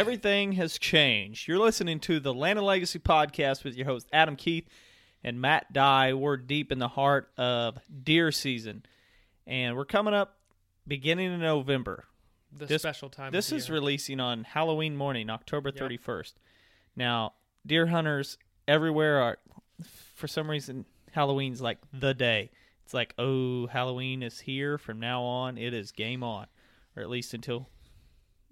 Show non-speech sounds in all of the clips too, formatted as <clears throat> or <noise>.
Everything has changed. You're listening to the Land of Legacy podcast with your host Adam Keith and Matt Dye. We're deep in the heart of deer season, and we're coming up beginning in November. The This- special time. This of is year. releasing on Halloween morning, October Yep. 31st. Now, deer hunters everywhere are, for some reason, Halloween's like the day. It's like, oh, Halloween is here. From now on, it is game on, or at least until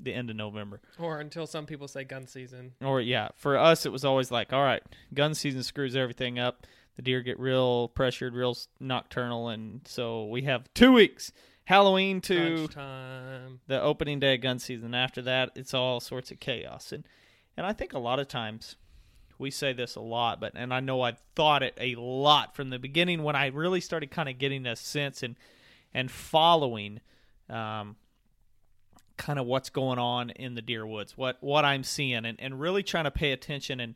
the end of November. or until some people say gun season. Or yeah, for us it was always like, all right, gun season screws everything up. The deer get real pressured, real nocturnal, and so we have two weeks, Halloween to the opening day of gun season. After that, it's all sorts of chaos, and and I think a lot of times we say this a lot, but and I know I've thought it a lot from the beginning when I really started kind of getting a sense and and following. Um, kind of what's going on in the deer woods, what what I'm seeing, and, and really trying to pay attention and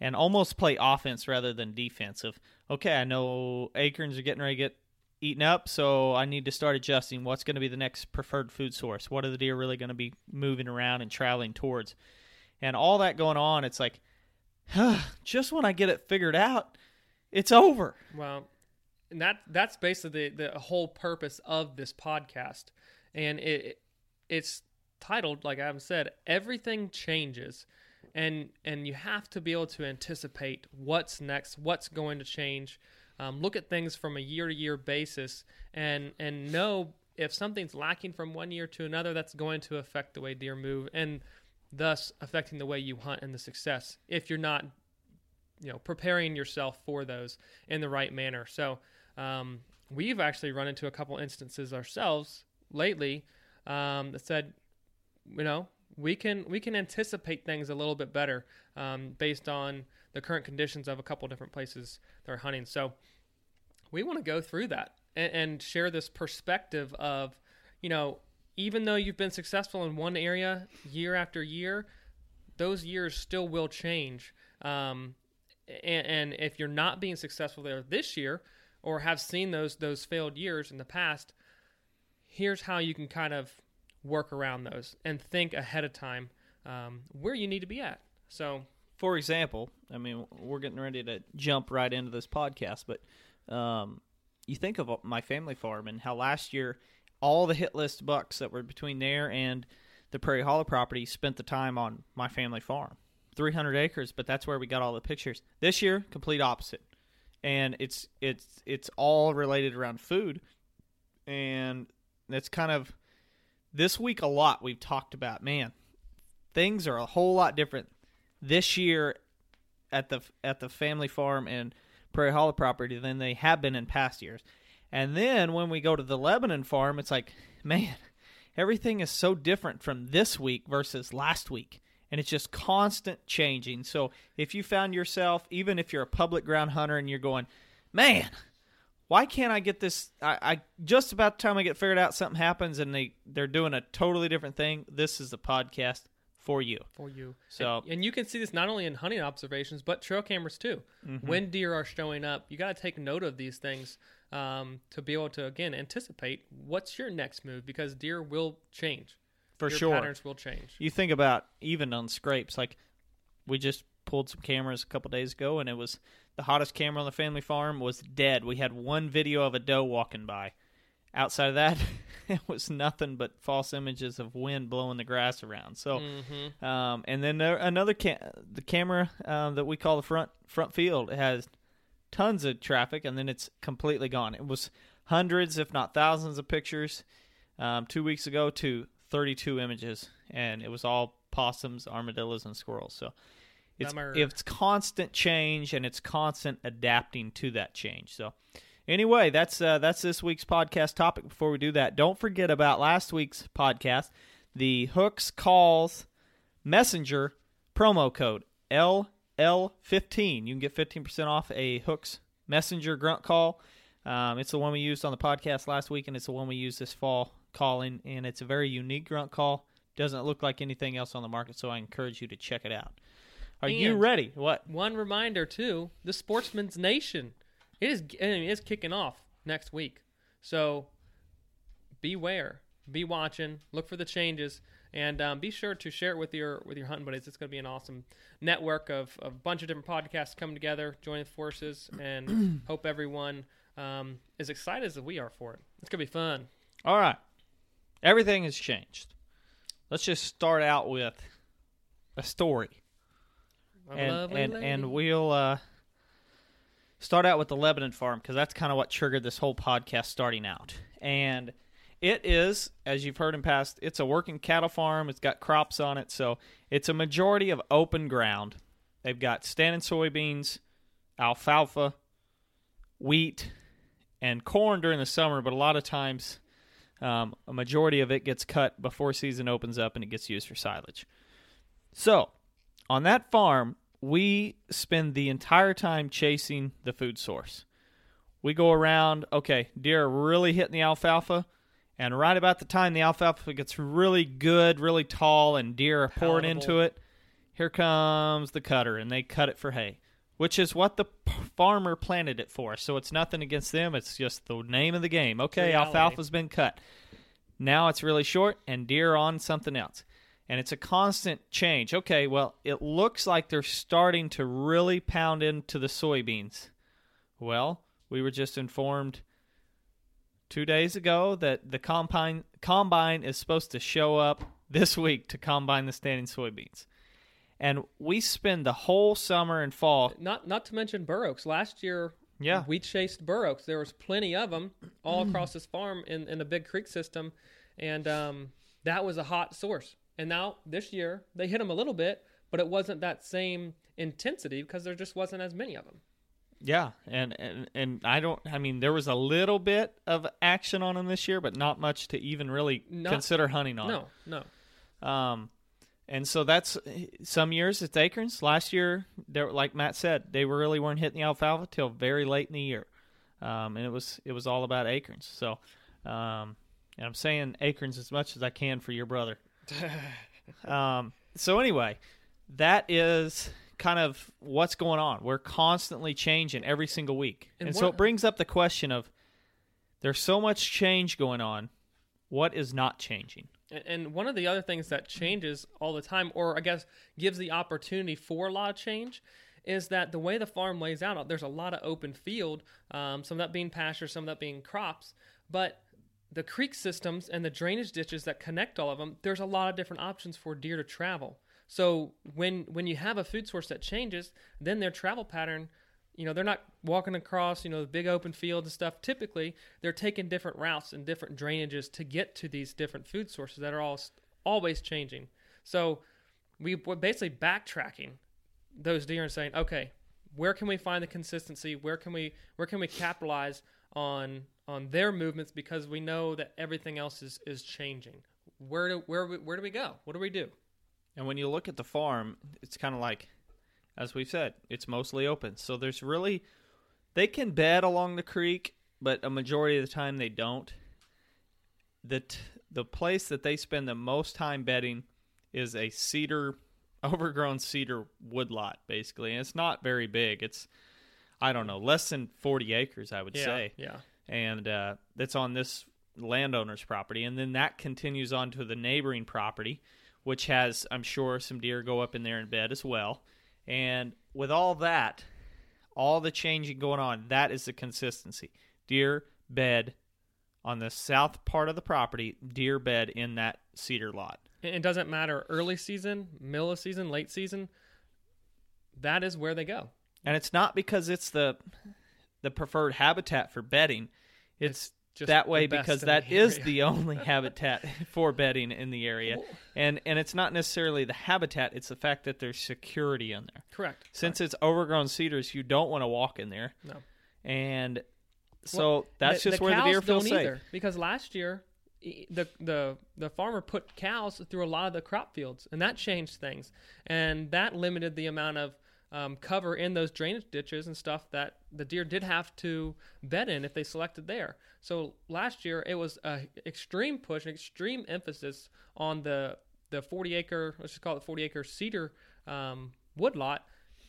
and almost play offense rather than defensive. Okay, I know acorns are getting ready to get eaten up, so I need to start adjusting. What's going to be the next preferred food source? What are the deer really going to be moving around and traveling towards? And all that going on, it's like, huh, <sighs> just when I get it figured out, it's over. Well, and that that's basically the, the whole purpose of this podcast, and it it's titled like I've said, everything changes, and and you have to be able to anticipate what's next, what's going to change. Um, look at things from a year to year basis, and and know if something's lacking from one year to another, that's going to affect the way deer move, and thus affecting the way you hunt and the success. If you're not you know preparing yourself for those in the right manner so um, we've actually run into a couple instances ourselves lately um, that said you know we can we can anticipate things a little bit better um, based on the current conditions of a couple different places they're hunting. So we want to go through that and, and share this perspective of you know even though you've been successful in one area year after year those years still will change. Um, and, and if you're not being successful there this year or have seen those those failed years in the past here's how you can kind of work around those and think ahead of time um, where you need to be at so for example, I mean, we're getting ready to jump right into this podcast, but um, you think of my family farm and how last year all the hit list bucks that were between there and the Prairie Hollow property spent the time on my family farm. 300 acres, but that's where we got all the pictures. This year, complete opposite. And it's it's it's all related around food. And it's kind of this week a lot we've talked about, man. Things are a whole lot different this year at the at the family farm and Prairie Hollow property than they have been in past years. And then when we go to the Lebanon farm, it's like, man, everything is so different from this week versus last week. And it's just constant changing. So if you found yourself, even if you're a public ground hunter and you're going, man, why can't I get this? I, I just about the time I get figured out, something happens and they they're doing a totally different thing. This is the podcast for you. for you. So- and, and you can see this not only in hunting observations, but trail cameras too. Mm-hmm. When deer are showing up, you got to take note of these things um, to be able to again anticipate what's your next move because deer will change. For Deer sure. patterns will change. You think about even on scrapes, like we just pulled some cameras a couple days ago, and it was the hottest camera on the family farm was dead. We had one video of a doe walking by. Outside of that, <laughs> it was nothing but false images of wind blowing the grass around. So, Mm-hmm. um, and then there, another ca- the camera um, that we call the front front field has tons of traffic, and then it's completely gone. It was hundreds, if not thousands, of pictures um, two weeks ago to 32 images, and it was all possums, armadillos, and squirrels. So it's it's constant change, and it's constant adapting to that change. So. Anyway, that's uh, that's this week's podcast topic. Before we do that, don't forget about last week's podcast, the hooks calls messenger promo code LL15. You can get 15% off a hooks messenger grunt call. Um, it's the one we used on the podcast last week, and it's the one we used this fall calling, and it's a very unique grunt call. Doesn't look like anything else on the market, so I encourage you to check it out. Are you ready? What? One reminder too: the Sportsman's Nation. It is I mean, it's kicking off next week, so beware, be watching, look for the changes, and um, be sure to share it with your with your hunting buddies. It's going to be an awesome network of, of a bunch of different podcasts coming together, joining forces, and <clears throat> hope everyone um, is excited as we are for it. It's going to be fun. All right. Everything has changed. Let's just start out with a story. A and and, lady. and we'll uh, start out with the Lebanon farm because that's kind of what triggered this whole podcast starting out. And it is, as you've heard in past, it's a working cattle farm. It's got crops on it, so it's a majority of open ground. They've got standing soybeans, alfalfa, wheat, and corn during the summer. But a lot of times, um, a majority of it gets cut before season opens up and it gets used for silage. So, on that farm, we spend the entire time chasing the food source. We go around, okay, deer are really hitting the alfalfa, and right about the time the alfalfa gets really good, really tall, and deer are pouring into it, here comes the cutter, and they cut it for hay, which is what the p- farmer planted it for. So it's nothing against them, it's just the name of the game. Okay, Reality. alfalfa's been cut. Now it's really short, and deer are on something else and it's a constant change. Okay, well, it looks like they're starting to really pound into the soybeans. Well, we were just informed two days ago that the combine combine is supposed to show up this week to combine the standing soybeans. And we spend the whole summer and fall. not not to mention bur oaks. Last year, Yeah. we chased bur oaks. There was plenty of them all across this farm in in a big creek system, and um, that was a hot source. And now this year they hit them a little bit, but it wasn't that same intensity because there just wasn't as many of them. Yeah, and, and and I don't. I mean, there was a little bit of action on them this year, but not much to even really Not- consider hunting on. No, no. Um, and so that's some years it's acorns. Last year, like Matt said, they really weren't hitting the alfalfa till very late in the year, um, and it was it was all about acorns. So, um, and I'm saying acorns as much as I can for your brother. <laughs> um, so anyway, that is kind of what's going on. We're constantly changing every single week, And and, so it brings up the question of there's so much change going on. What is not changing? And- And one of the other things that changes all the time, or I guess gives the opportunity for a lot of change, is that the way the farm lays out, there's a lot of open field, um, some of that being pasture, some of that being crops. But the creek systems and the drainage ditches that connect all of them, there's a lot of different options for deer to travel. So when when you have a food source that changes, then their travel pattern, you know, they're not walking across, you know, the big open fields and stuff. Typically, they're taking different routes and different drainages to get to these different food sources that are all always changing. So we we're basically backtracking those deer and saying, okay, where can we find the consistency? Where can we where can we capitalize on on their movements because we know that everything else is is changing. Where do where we- where do we go? What do we do? And when you look at the farm, it's kind of like, as we've said, it's mostly open. So there's really, they can bed along the creek, but a majority of the time they don't. The t- the place that they spend the most time bedding is a cedar, <laughs> overgrown cedar woodlot, basically. And it's not very big. It's, I don't know, less than 40 acres, I would yeah, say. yeah. And uh, that's on this landowner's property. And then that continues on to the neighboring property, which has, I'm sure, some deer go up in there in bed as well. And with all that, all the changing going on, that is the consistency. Deer bed on the south part of the property, deer bed in that cedar lot. It doesn't matter early season, middle of season, late season. That is where they go. And it's not because it's the the preferred habitat for bedding. It's, just that way because that the is the only <laughs> habitat for bedding in the area. And and it's not necessarily the habitat, it's the fact that there's security in there. Correct. Since it's overgrown cedars, you don't want to walk in there. No. And so Well, that's the- just the where the deer feel don't safe. Either, because last year the the the farmer put cows through a lot of the crop fields, and that changed things, and that limited the amount of um, cover in those drainage ditches and stuff that the deer did have to bed in if they selected there. So last year it was an extreme push, an extreme emphasis on the the 40 acre, let's just call it 40 acre cedar um, woodlot,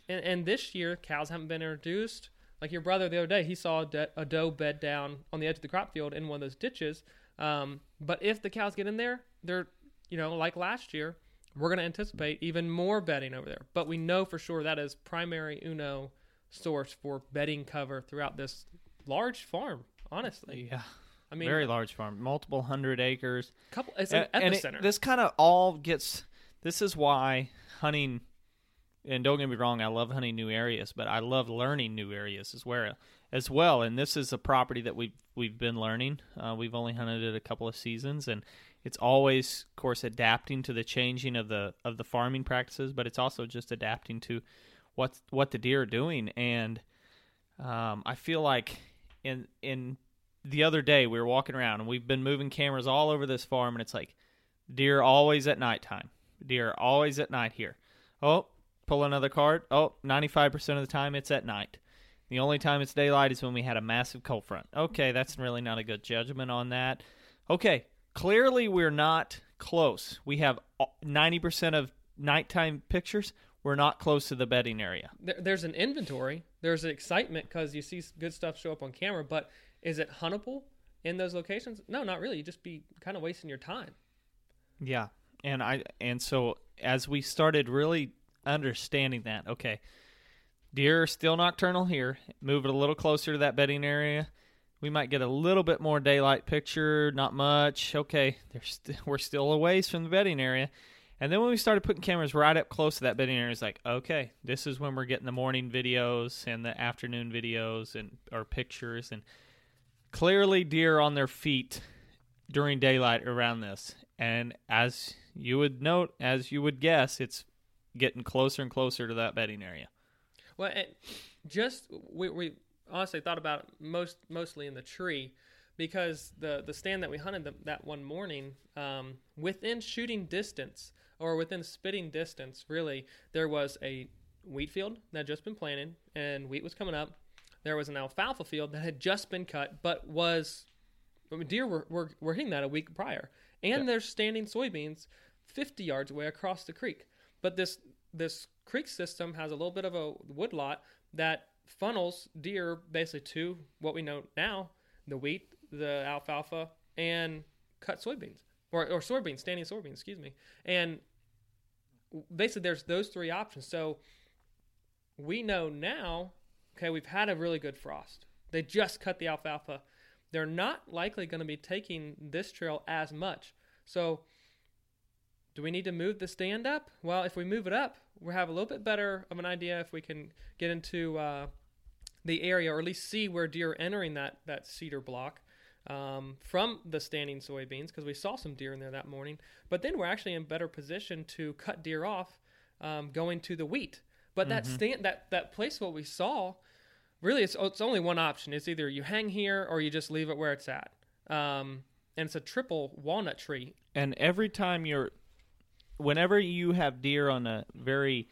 and, and this year cows haven't been introduced. Like your brother the other day, he saw a, de- a doe bed down on the edge of the crop field in one of those ditches. Um, but if the cows get in there, they're, you know, like last year, we're going to anticipate even more bedding over there. But we know for sure that is primary uno source for bedding cover throughout this large farm. Honestly, Yeah. I mean, Very large farm, multiple hundred acres. couple. It's an and, and it- epicenter. this kind of all gets. This is why hunting, and don't get me wrong, I love hunting new areas, but I love learning new areas as well. As well, and this is a property that we've we've been learning. Uh, we've only hunted it a couple of seasons, and it's always, of course, adapting to the changing of the of the farming practices, but it's also just adapting to what what the deer are doing. And um, I feel like in in the other day we were walking around and we've been moving cameras all over this farm and it's like deer always at nighttime. Deer always at night here. Oh pull another card oh 95% of the time it's at night. The only time it's daylight is when we had a massive cold front. Okay that's really not a good judgment on that. Okay clearly we're not close we have 90% of nighttime pictures we're not close to the bedding area there, there's an inventory. There's an excitement because you see good stuff show up on camera. But is it huntable in those locations? No, not really. You just be kind of wasting your time. Yeah. And I and so as we started really understanding that, okay, deer are still nocturnal here. Move it a little closer to that bedding area. We might get a little bit more daylight picture, not much. Okay, st- <laughs> we're still a ways from the bedding area. And then when we started putting cameras right up close to that bedding area, it's like, okay, this is when we're getting the morning videos and the afternoon videos and or pictures and clearly deer on their feet during daylight around this. And as you would note, as you would guess, it's getting closer and closer to that bedding area. Well, just we, we honestly thought about it most mostly in the tree because the the stand that we hunted the, that one morning, um, within shooting distance or within spitting distance, really there was a wheat field that had just been planted and wheat was coming up. There was an alfalfa field that had just been cut, but was I mean, deer were, were, were hitting that a week prior. And there's standing soybeans 50 yards away across the creek. But this this creek system has a little bit of a woodlot that funnels deer basically to what we know now the wheat, the alfalfa, and cut soybeans. Or, or soybeans, standing soybeans, excuse me. And basically, there's those three options. So we know now, okay, we've had a really good frost. They just cut the alfalfa. They're not likely going to be taking this trail as much. So, do we need to move the stand up? Well, if we move it up, we'll have a little bit better of an idea if we can get into uh, the area or at least see where deer are entering that, that cedar block um, from the standing soybeans because we saw some deer in there that morning. But then we're actually in better position to cut deer off um, going to the wheat. But that stand that that place what we saw, really it's it's only one option. It's either you hang here or you just leave it where it's at. Um, and it's a triple walnut tree. And every time you're, whenever you have deer on a very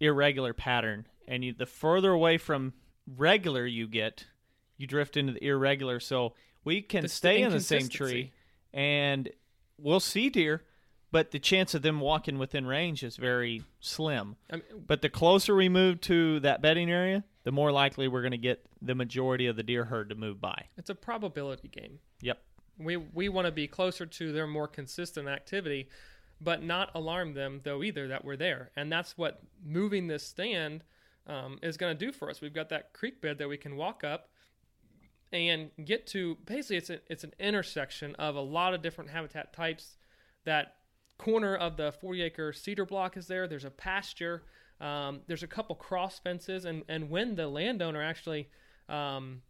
irregular pattern, and you, the further away from regular you get, you drift into the irregular. So we can the stay in the same tree, and we'll see deer, but the chance of them walking within range is very slim. I mean, But the closer we move to that bedding area, the more likely we're going to get the majority of the deer herd to move by. it's a probability game. Yep. We we want to be closer to their more consistent activity, but not alarm them though either that we're there, and that's what moving this stand um, is going to do for us. We've got that creek bed that we can walk up and get to. Basically, it's a, it's an intersection of a lot of different habitat types. That corner of the 40 acre cedar block is there. There's a pasture. Um, there's a couple cross fences, and and when the landowner actually um,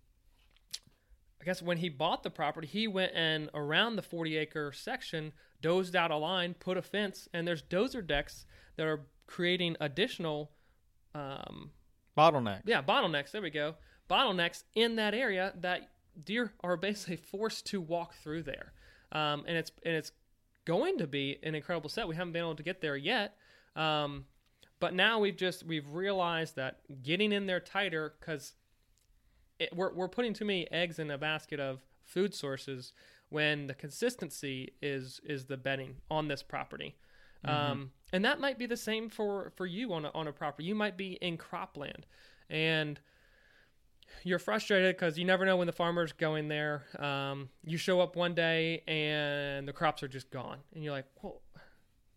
I guess when he bought the property, he went and around the 40 acre section, dozed out a line, put a fence, and there's dozer decks that are creating additional, um, Bottleneck. yeah, bottlenecks. There we go. Bottlenecks in that area that deer are basically <laughs> forced to walk through there, um, and it's and it's going to be an incredible set. We haven't been able to get there yet, um, but now we've just we've realized that getting in there tighter because it, we're we're putting too many eggs in a basket of food sources when the consistency is is the bedding on this property. Um, and that might be the same for for you on a, on a property. You might be in cropland, and you're frustrated because you never know when the farmer's going there. Um, you show up one day and the crops are just gone, and you're like, "Well,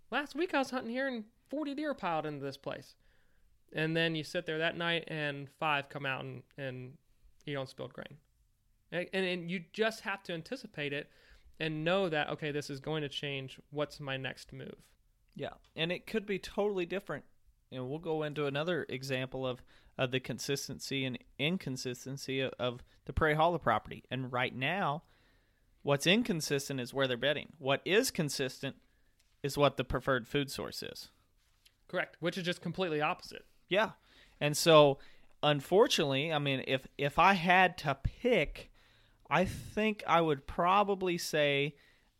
last week I was hunting here and 40 deer piled into this place," and then you sit there that night and five come out and and eat on spilled grain, and, and, and you just have to anticipate it and know that okay, this is going to change. What's my next move? Yeah, and it could be totally different. And we'll go into another example of, of the consistency and inconsistency of, of the Prairie Hollow property. And right now, what's inconsistent is where they're bedding. What is consistent is what the preferred food source is. Correct, which is just completely opposite. Yeah. And so unfortunately, I mean if if I had to pick, I think I would probably say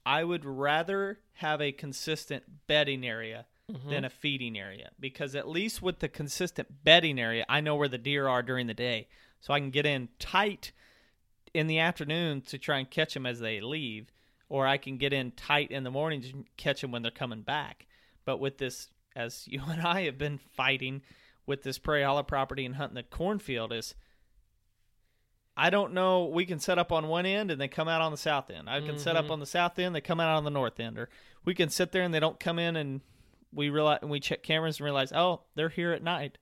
I would rather have a consistent bedding area mm-hmm. than a feeding area because at least with the consistent bedding area, I know where the deer are during the day. So I can get in tight in the afternoon to try and catch them as they leave, or I can get in tight in the morning to catch them when they're coming back. But with this, as <laughs> you and I have been fighting with this Prairie Hollow property and hunting the cornfield, is I don't know. We can set up on one end and they come out on the south end. I can set up mm-hmm. on the south end, they come out on the north end, or we can sit there and they don't come in and we realize and we check cameras and realize, oh, they're here at night.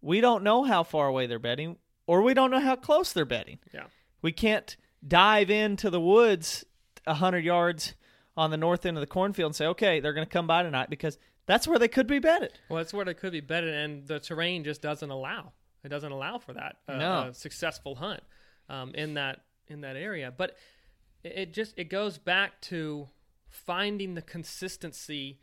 We don't know how far away they're bedding, or we don't know how close they're bedding. Yeah. We can't dive into the woods a hundred yards on the north end of the cornfield and say, okay, they're going to come by tonight because that's where they could be bedded. Well, that's where they could be bedded, and the terrain just doesn't allow. It doesn't allow for that uh, No. a successful hunt um, in that in that area. But it, it just it goes back to finding the consistency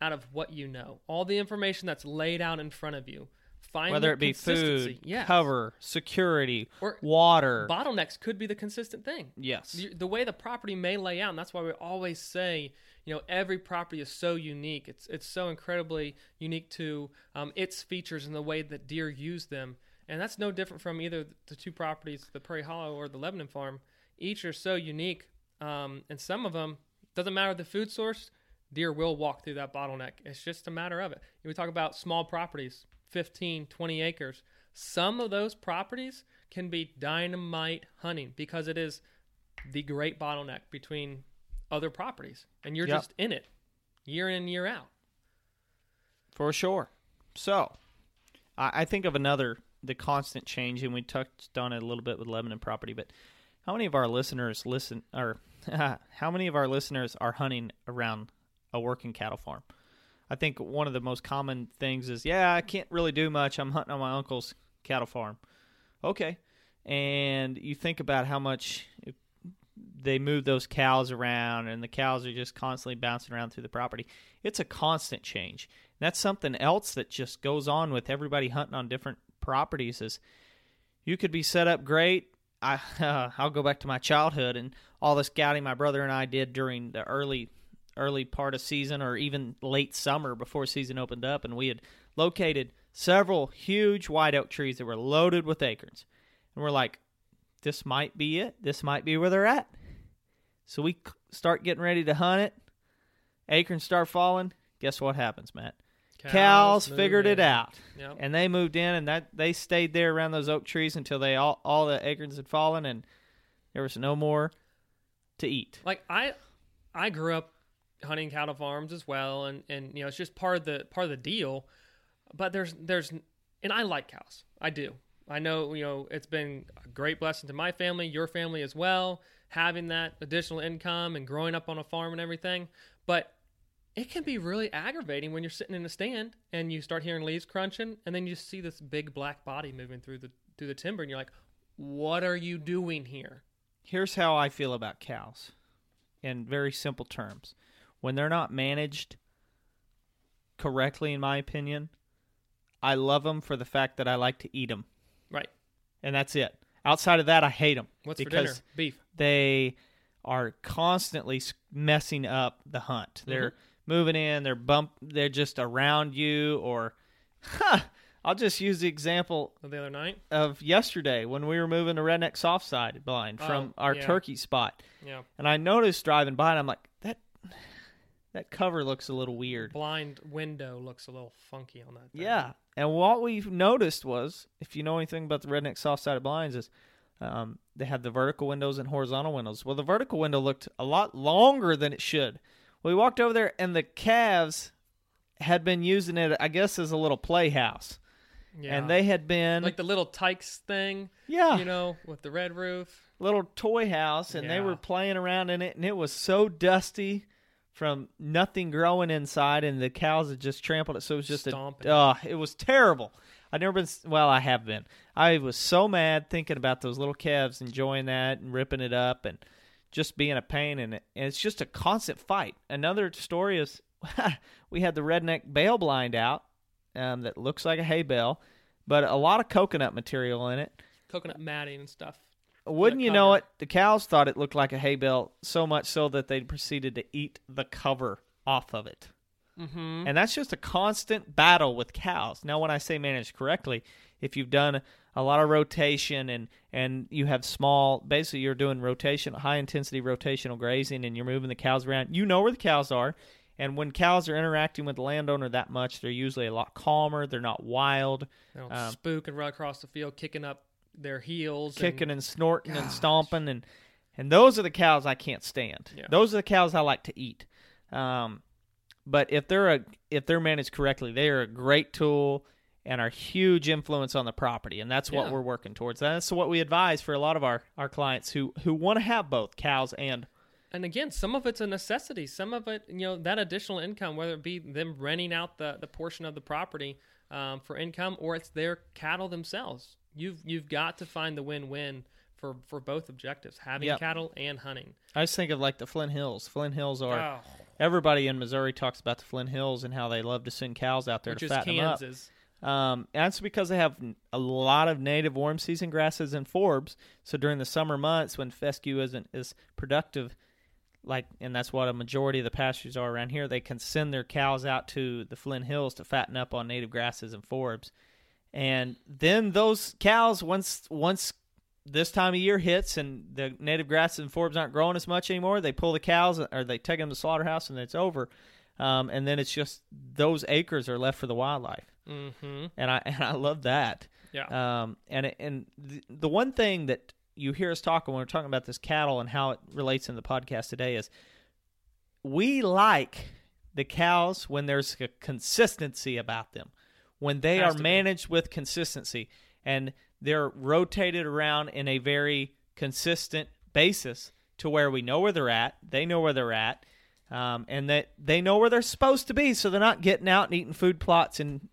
out of what you know, all the information that's laid out in front of you. Find Whether the it be food, yes. cover, security, Or water. bottlenecks could be the consistent thing. yes. The- the way the property may lay out, and that's why we always say, you know, every property is so unique. It's it's so incredibly unique to um, its features and the way that deer use them, and that's no different from either the two properties, the Prairie Hollow or the Lebanon Farm. Each are so unique, um, and some of them doesn't matter the food source. Deer will walk through that bottleneck. It's just a matter of it. We talk about small properties, 15, 20 acres. Some of those properties can be dynamite hunting because it is the great bottleneck between other properties, and you're Yep. just in it year in year out. For sure. So, I, I think of another, the constant change, and we touched on it a little bit with Lebanon property, but how many of our listeners listen, or <laughs> how many of our listeners are hunting around a working cattle farm? I think one of the most common things is, yeah, I can't really do much. I'm hunting on my uncle's cattle farm. Okay. And you think about how much they move those cows around and the cows are just constantly bouncing around through the property. It's a constant change. And that's something else that just goes on with everybody hunting on different properties is you could be set up great. I uh, <laughs> I'll go back to my childhood and all the scouting my brother and I did during the early early part of season or even late summer before season opened up and we had located several huge white oak trees that were loaded with acorns. And we're like this might be it. This might be where they're at. So we start getting ready to hunt it. acorns start falling. Guess what happens, Matt? Cows, move figured it out, Yep. and they moved in, and that they stayed there around those oak trees until they all all the acorns had fallen, and there was no more to eat. like I I grew up hunting cattle farms as well and and you know it's just part of the part of the deal but there's there's and I like cows I do I know you know it's been a great blessing to my family your family as well having that additional income and growing up on a farm and everything but it can be really aggravating when you're sitting in a stand and you start hearing leaves crunching and then you see this big black body moving through the through the timber and you're like what are you doing here Here's how I feel about cows in very simple terms. When they're not managed correctly, in my opinion, I love them for the fact that I like to eat them. Right And that's it. Outside of that, I hate them. what's for because dinner beef they are constantly messing up the hunt. Mm-hmm. They're moving in, they're bump, they're just around you, or I'll just use the example of the other night of yesterday when we were moving the redneck soft side blind oh, from Oh, our yeah. turkey spot, yeah and I noticed driving by, and I'm like, that that cover looks a little weird. blind window looks a little funky on that. Thing. Yeah, and what we've noticed was, if you know anything about the redneck soft sided blinds, is um, they have the vertical windows and horizontal windows. Well, the vertical window looked a lot longer than it should. We walked over there, and the calves had been using it, I guess, as a little playhouse, yeah. and they had been like the little Tikes thing, yeah, you know, with the red roof. little toy house, and they were playing around in it, and it was so dusty from nothing growing inside, and the cows had just trampled it. So it was just Stomping. a, uh, it was terrible. I've never been. Well, I have been. I was so mad thinking about those little calves enjoying that and ripping it up and just being a pain. And, it, and it's just a constant fight. Another story is <laughs> we had the redneck bale blind out um, that looks like a hay bale, but a lot of coconut material in it. Coconut matting and stuff. Wouldn't you know it? The cows thought it looked like a hay bale so much so that they proceeded to eat the cover off of it. Mm-hmm. And that's just a constant battle with cows. Now, when I say managed correctly, if you've done a lot of rotation and and you have small, basically you're doing rotation, high intensity rotational grazing, and you're moving the cows around, you know where the cows are. And when cows are interacting with the landowner that much, they're usually a lot calmer. They're not wild, They don't Um, spook and run across the field, kicking up their heels, kicking and, and snorting and stomping and and those are the cows I can't stand. Yeah. Those are the cows I like to eat. Um, but if they're a if they're managed correctly, they are a great tool and are huge influence on the property, and that's what Yeah. we're working towards. That's what we advise for a lot of our our clients who who want to have both cows and and again, some of it's a necessity. Some of it, you know, that additional income, whether it be them renting out the, the portion of the property um, for income, or it's their cattle themselves. You've you've got to find the win win for for both objectives: having Yep. cattle and hunting. I just think of like the Flint Hills. Flint Hills are Oh, everybody in Missouri talks about the Flint Hills and how they love to send cows out there which to is fatten them up. Kansas. Um, that's because they have a lot of native warm season grasses and forbs. So during the summer months when fescue isn't as productive, like, and that's what a majority of the pastures are around here, they can send their cows out to the Flint Hills to fatten up on native grasses and forbs. And then those cows, once once this time of year hits and the native grasses and forbs aren't growing as much anymore, they pull the cows or they take them to the slaughterhouse and it's over. Um, and then it's just those acres are left for the wildlife Mm-hmm. and I <laughs> and I love that. Yeah. Um, and it- and the, the one thing that you hear us talking when we're talking about this cattle and how it relates in the podcast today is we like the cows when there's a consistency about them, when they are to be. managed with consistency and they're rotated around in a very consistent basis to where we know where they're at, they know where they're at, um, and that they know where they're supposed to be, so they're not getting out and eating food plots and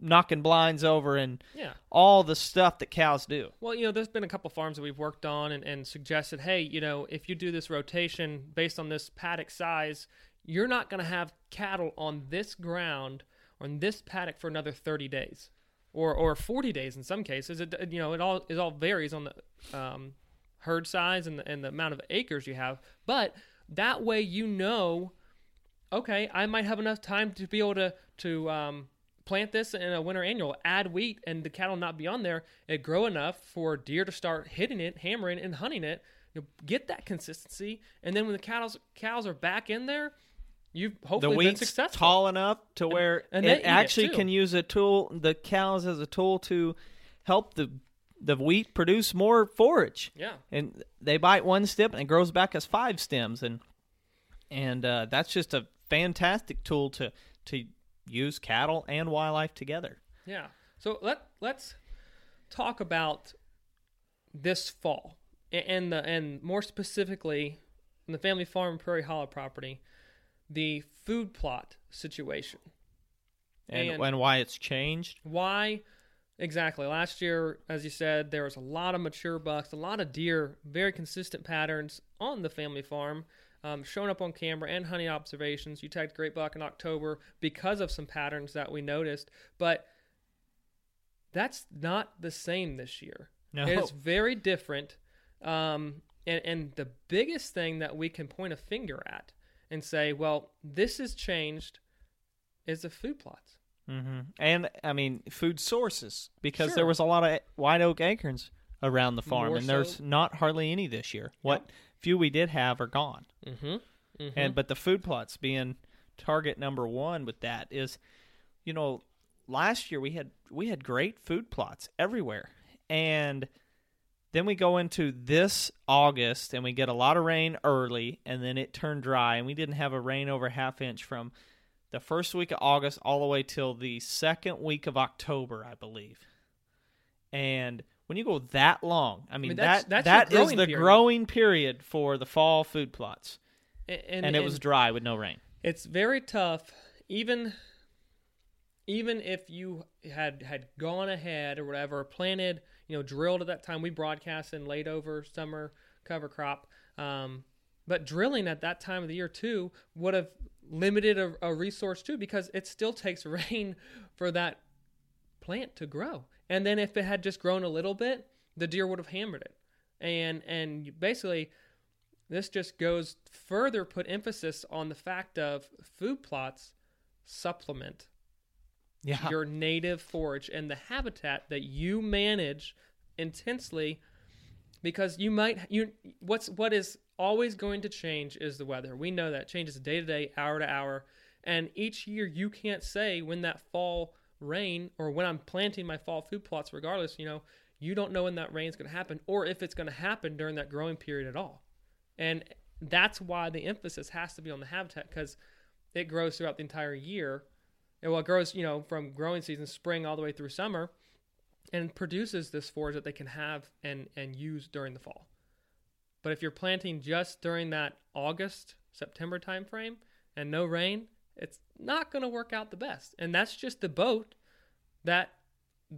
knocking blinds over and Yeah. all the stuff that cows do. Well, you know, there's been a couple farms that we've worked on and, and suggested, hey, you know, if you do this rotation based on this paddock size, you're not going to have cattle on this ground on this paddock for another 30 days, or or 40 days in some cases. It you know it all it all varies on the um, herd size and the, and the amount of acres you have, but that way you know okay, I might have enough time to be able to to um, plant this in a winter annual, add wheat, and the cattle not be on there. It grow enough for deer to start hitting it, hammering, and hunting it. You know, get that consistency, and then when the cows cows are back in there, you've the hopefully been wheat's successful. tall enough to where and they it it, actually too. can use a tool, the cows as a tool to help the the wheat produce more forage. Yeah. and they bite one stem and it grows back as five stems, and and uh, that's just a fantastic tool to to use cattle and wildlife together. Yeah. So let let's talk about this fall and the and more specifically the family farm Prairie Hollow property, the food plot situation. And, And- and why it's changed. Why exactly? Last year, as you said, there was a lot of mature bucks, a lot of deer, very consistent patterns on the family farm, um, showing up on camera and hunting observations. You tagged great buck in October because of some patterns that we noticed, but that's not the same this year. No. It's very different. Um, and, and the biggest thing that we can point a finger at and say, well, this has changed is the food plots. hmm And I mean, food sources because there was a lot of white oak acorns around the farm, More and there's not hardly any this year. What few we did have are gone. Mm-hmm. And but the food plots being target number one with that is, you know, last year we had we had great food plots everywhere, and then we go into this August and we get a lot of rain early, and then it turned dry, and we didn't have a rain over half inch from the first week of August all the way till the second week of October, I believe. And when you go that long, I mean, mean, that's- that that's that is the period. growing period for the fall food plots, And, and, it was dry with no rain. it's very tough even even if you had had gone ahead or whatever planted you know drilled at that time. We broadcast and laid over summer cover crop. Um, but drilling at that time of the year too would have limited a, a resource too because it still takes <laughs> rain for that plant to grow. And then if it had just grown a little bit the deer would have hammered it. And and basically this just goes further put emphasis on the fact of food plots supplement Yeah, your native forage and the habitat that you manage intensely because you might you what's what is always going to change is the weather. We know that changes day to day, hour to hour, and each year you can't say when that fall rain or when I'm planting my fall food plots regardless, you know, you don't know when that rain is going to happen or if it's going to happen during that growing period at all. And that's why the emphasis has to be on the habitat because it grows throughout the entire year. And well, it grows, you know, from growing season, spring all the way through summer, and produces this forage that they can have and and use during the fall. But if you're planting just during that August September time frame and no rain, it's not going to work out the best. And that's just the boat that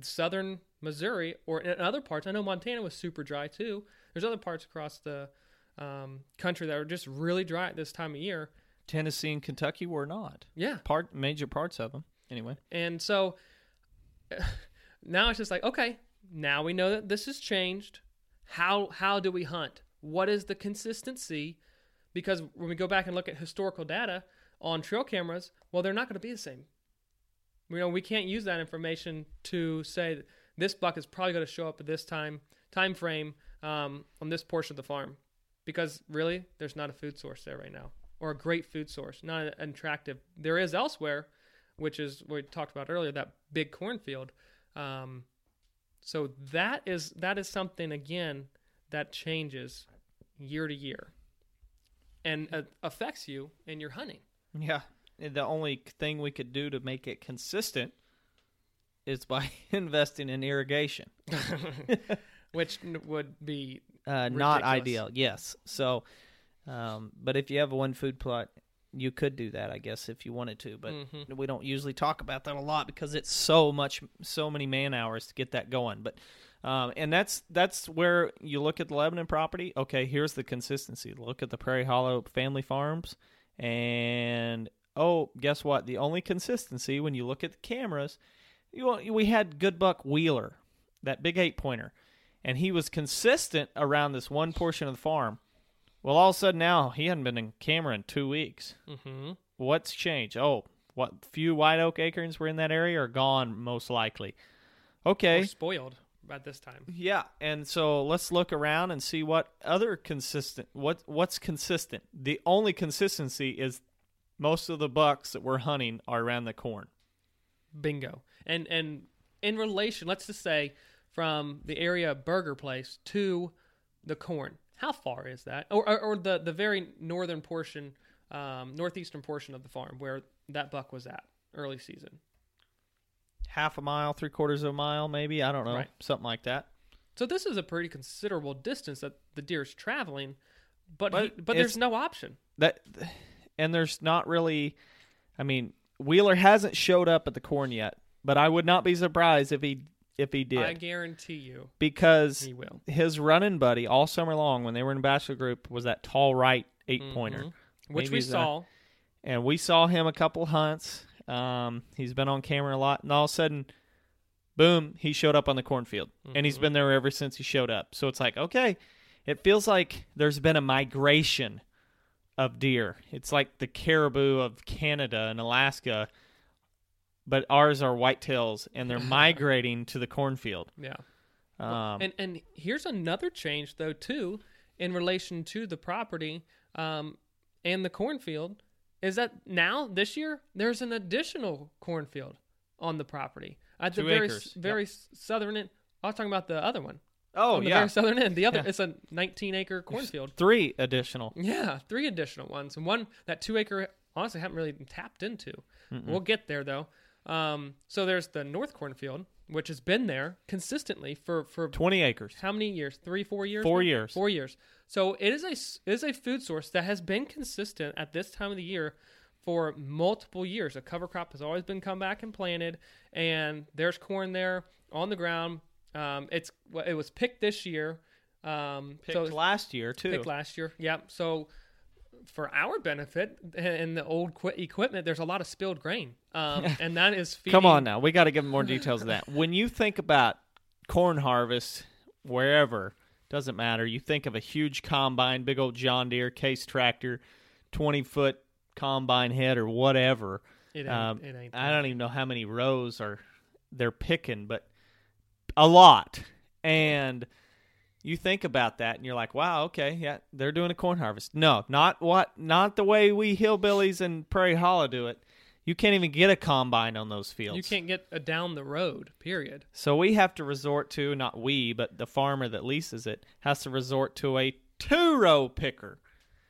southern Missouri or in other parts. I know Montana was super dry too. There's other parts across the um, country that are just really dry at this time of year. Tennessee and Kentucky were not Yeah, part major parts of them. Anyway, And so <laughs> now it's just like, okay, now we know that this has changed. How how do we hunt? What is the consistency? Because when we go back and look at historical data on trail cameras, well, they're not going to be the same. You know, we can't use that information to say that this buck is probably going to show up at this time time frame um, on this portion of the farm, because really, there's not a food source there right now, or a great food source, not an attractive. There is elsewhere, which is what we talked about earlier, that big cornfield. Um, so that is that is something again that changes year to year, and uh, affects you in your hunting. yeah, the only thing we could do to make it consistent is by <laughs> investing in irrigation. <laughs> which would be Uh, not ideal, yes. So, um, but if you have one food plot, you could do that, I guess, if you wanted to. But Mhm. we don't usually talk about that a lot because it's so much, so many man hours to get that going. But um, and that's that's where you look at the Lebanon property. Okay, here's the consistency. Look at the Prairie Hollow family farms, and oh, guess what? The only consistency when you look at the cameras, you we had good buck Wheeler, that big eight pointer, and he was consistent around this one portion of the farm. Well, all of a sudden now he hadn't been in camera in two weeks. hmm What's changed? Oh, what few white oak acorns were in that area are gone, most likely. Okay, spoiled at this time. yeah, and so let's look around and see what other consistent what what's consistent. The only consistency is most of the bucks that we're hunting are around the corn. Bingo. And and in relation, let's just say from the area of Burger Place to the corn, how far is that? Or or, or the the very northern portion, um, northeastern portion of the farm where that buck was at early season. Half a mile, three quarters of a mile, maybe. I don't know. Right. Something like that. So this is a pretty considerable distance that the deer is traveling, but But he, but there's no option. That and there's not really I mean, Wheeler hasn't showed up at the corn yet, but I would not be surprised if he if he did. I guarantee you because he will. his running buddy all summer long when they were in bachelor group was that tall right 8 pointer, Mhm. Which we that. saw. and we saw him a couple hunts. Um, he's been on camera a lot, and all of a sudden, boom, he showed up on the cornfield, and he's been there ever since he showed up. So it's like, okay, it feels like there's been a migration of deer. It's like the caribou of Canada and Alaska, but ours are whitetails, and they're <laughs> migrating to the cornfield. Yeah. Um, and and here's another change though too in relation to the property um, and the cornfield is that now this year there's an additional cornfield on the property at the very acres. very s southern end. I was talking about the other one. oh on the yeah, very southern end. The other Yeah. it's a 19 acre cornfield. three additional. Yeah, three additional ones, and one that two acre. Honestly, haven't really tapped into. We'll get there though. Um, so there's the North Cornfield, which has been there consistently for for 20 acres. how many years? Three, four years? Four now? years. Four years. So it is a it is a food source that has been consistent at this time of the year for multiple years. A cover crop has always been come back and planted, and there's corn there on the ground. Um, it's it was picked this year. Um, Picked so last year too. picked last year. Yep. So for our benefit and the old qu- equipment, there's a lot of spilled grain, um, <laughs> and that is feeding. Come on now, we got to give more details of that. <laughs> When you think about corn harvest, wherever doesn't matter, you think of a huge combine, big old John Deere case tractor, twenty foot combine head or whatever. It ain't, Um, it ain't I don't even know how many rows are they're picking, but a lot. And you think about that, and you're like, "Wow, okay, yeah, they're doing a corn harvest." No, not what, not the way we hillbillies and Prairie Hollow do it. You can't even get a combine on those fields. You can't get a down the road. Period. So we have to resort to not we, but the farmer that leases it has to resort to a two row picker.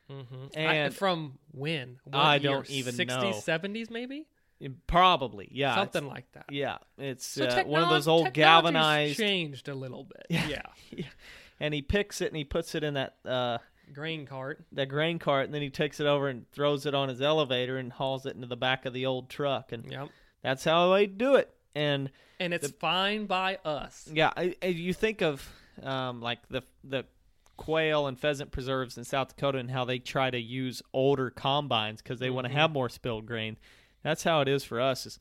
Mm-hmm. And- from when? What I year? don't even 60s, know. 70s maybe? Probably, yeah, Something like that. Yeah, it's So uh, one of those old galvanized. changed a little bit. <laughs> Yeah. Yeah. And he picks it and he puts it in that uh, Grain cart. that grain cart, and then he takes it over and throws it on his elevator and hauls it into the back of the old truck, and Yep. that's how they do it. And And it's fine by us. yeah, I, I- you think of um, like the the quail and pheasant preserves in South Dakota and how they try to use older combines because they want to have more spilled grain. That's how it is for us. Is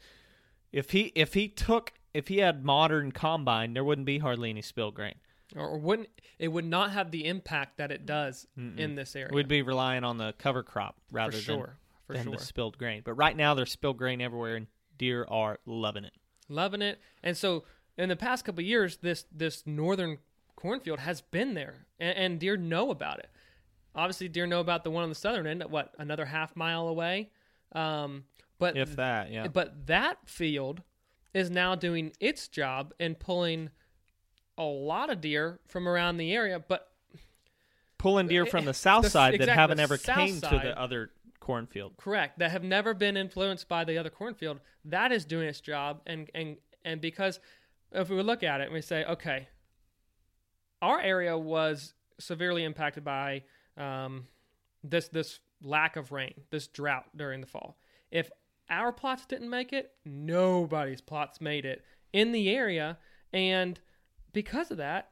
if he if he took if he had modern combine, there wouldn't be hardly any spilled grain. Or, or wouldn't it would not have the impact that it does in this area. We'd be relying on the cover crop rather for than. For than sure. the spilled grain. But right now there's spilled grain everywhere, and deer are loving it. loving it. And so in the past couple of years, this this northern cornfield has been there, and, and deer know about it. Obviously, deer know about the one on the southern end. What another half mile away, um, but If that, yeah. but that field is now doing its job and pulling a lot of deer from around the area. But Pulling deer from the <laughs> south the- side that haven't ever came to the other cornfield. correct that have never been influenced by the other cornfield that is doing its job and and and because if we look at it and we say okay our area was severely impacted by um, this this lack of rain this drought during the fall if our plots didn't make it nobody's plots made it in the area and because of that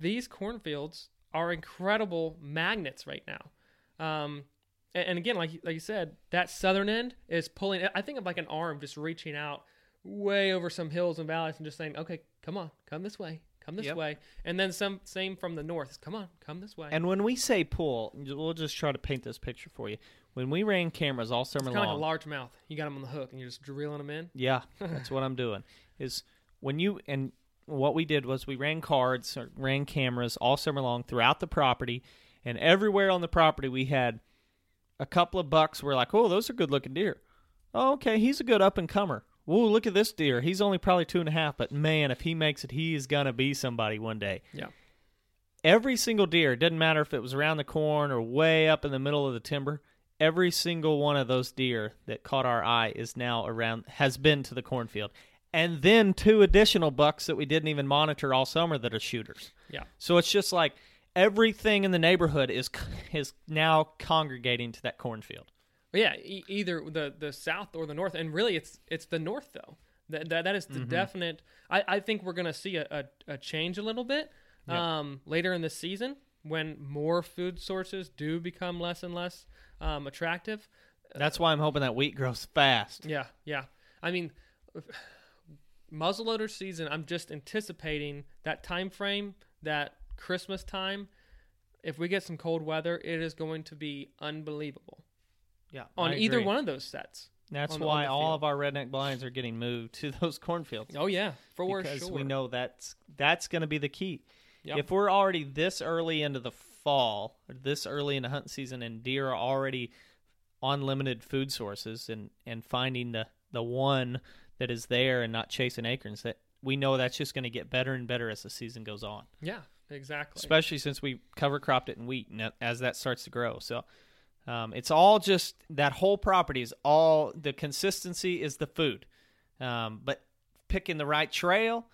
these cornfields are incredible magnets right now um, and, and again, like like you said, that southern end is pulling. I think of like an arm just reaching out way over some hills and valleys and just saying, "Okay, come on, come this way, come this Yep. way." And then some same from the north. Come on, come this way. And when we say pull, we'll just try to paint this picture for you. When we ran cameras all summer it's kind of long, like a large mouth. You got them on the hook and you're just drilling them in. yeah, <laughs> that's what I'm doing. Is when you and what we did was we ran cards, or ran cameras all summer long throughout the property, and everywhere on the property we had a couple of bucks We're like, oh, those are good looking deer. Oh, okay, he's a good up and comer. Whoa, look at this deer. He's only probably two and a half, but man, if he makes it, he is gonna be somebody one day. Yeah. Every single deer, didn't matter if it was around the corn or way up in the middle of the timber, every single one of those deer that caught our eye is now around has been to the cornfield. And then two additional bucks that we didn't even monitor all summer that are shooters. Yeah. So it's just like everything in the neighborhood is is now congregating to that cornfield. Yeah, e- either the the south or the north, and really it's it's the north though. That that, that is the definite. I, I think we're gonna see a, a, a change a little bit um, later in the season when more food sources do become less and less um, attractive. That's why I'm hoping that wheat grows fast. Yeah, yeah. I mean, muzzleloader season. I'm just anticipating that time frame, that Christmas time. If we get some cold weather, it is going to be unbelievable Yeah, on I either agree. one of those sets. That's on the- on why all of our redneck blinds are getting moved <laughs> to those cornfields. Oh yeah, for because sure. we know that's that's going to be the key. Yep. If we're already this early into the fall, or this early in the hunting season, and deer are already on limited food sources, and and finding the the one that is there and not chasing acorns, that we know that's just going to get better and better as the season goes on. Yeah, exactly. Especially since we cover cropped it in wheat, and as that starts to grow, so. Um, it's all just that whole property is all the consistency is the food, um, but picking the right trail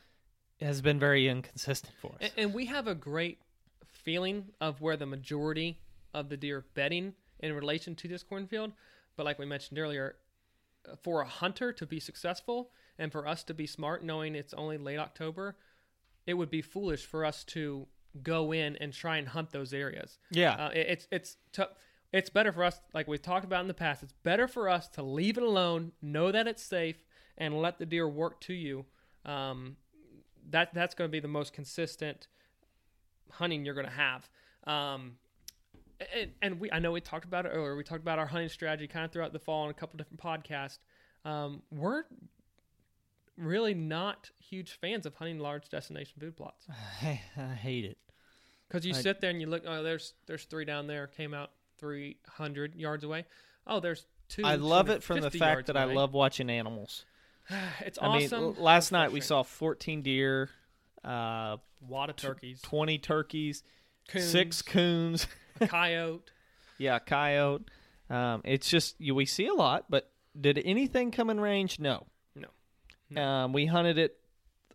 has been very inconsistent for us. And, and we have a great feeling of where the majority of the deer are bedding in relation to this cornfield. But like we mentioned earlier, for a hunter to be successful and for us to be smart, knowing it's only late October, it would be foolish for us to go in and try and hunt those areas. Yeah. Uh, it- it's it's to, it's better for us, like we've talked about in the past. It's better for us to leave it alone, know that it's safe, and let the deer work to you. Um, that that's going to be the most consistent hunting you're going to have. Um, and, and we, I know we talked about it earlier. We talked about our hunting strategy kind of throughout the fall on a couple different podcasts. Um, we're really not huge fans of hunting large destination food plots <sighs> I, I hate it. because you I- sit there and you look. Oh, there's there's three down there. Came out 300 yards away. Oh, there's two. I love it from the fact that I love watching animals. <sighs> It's I mean, awesome. last night we saw 14 deer, uh, a lot of turkeys, 20 turkeys, coons, six coons. <laughs> coyote. <laughs> Yeah, coyote. Um, it's just you, we see a lot, but did anything come in range? No. No. Um, we hunted it.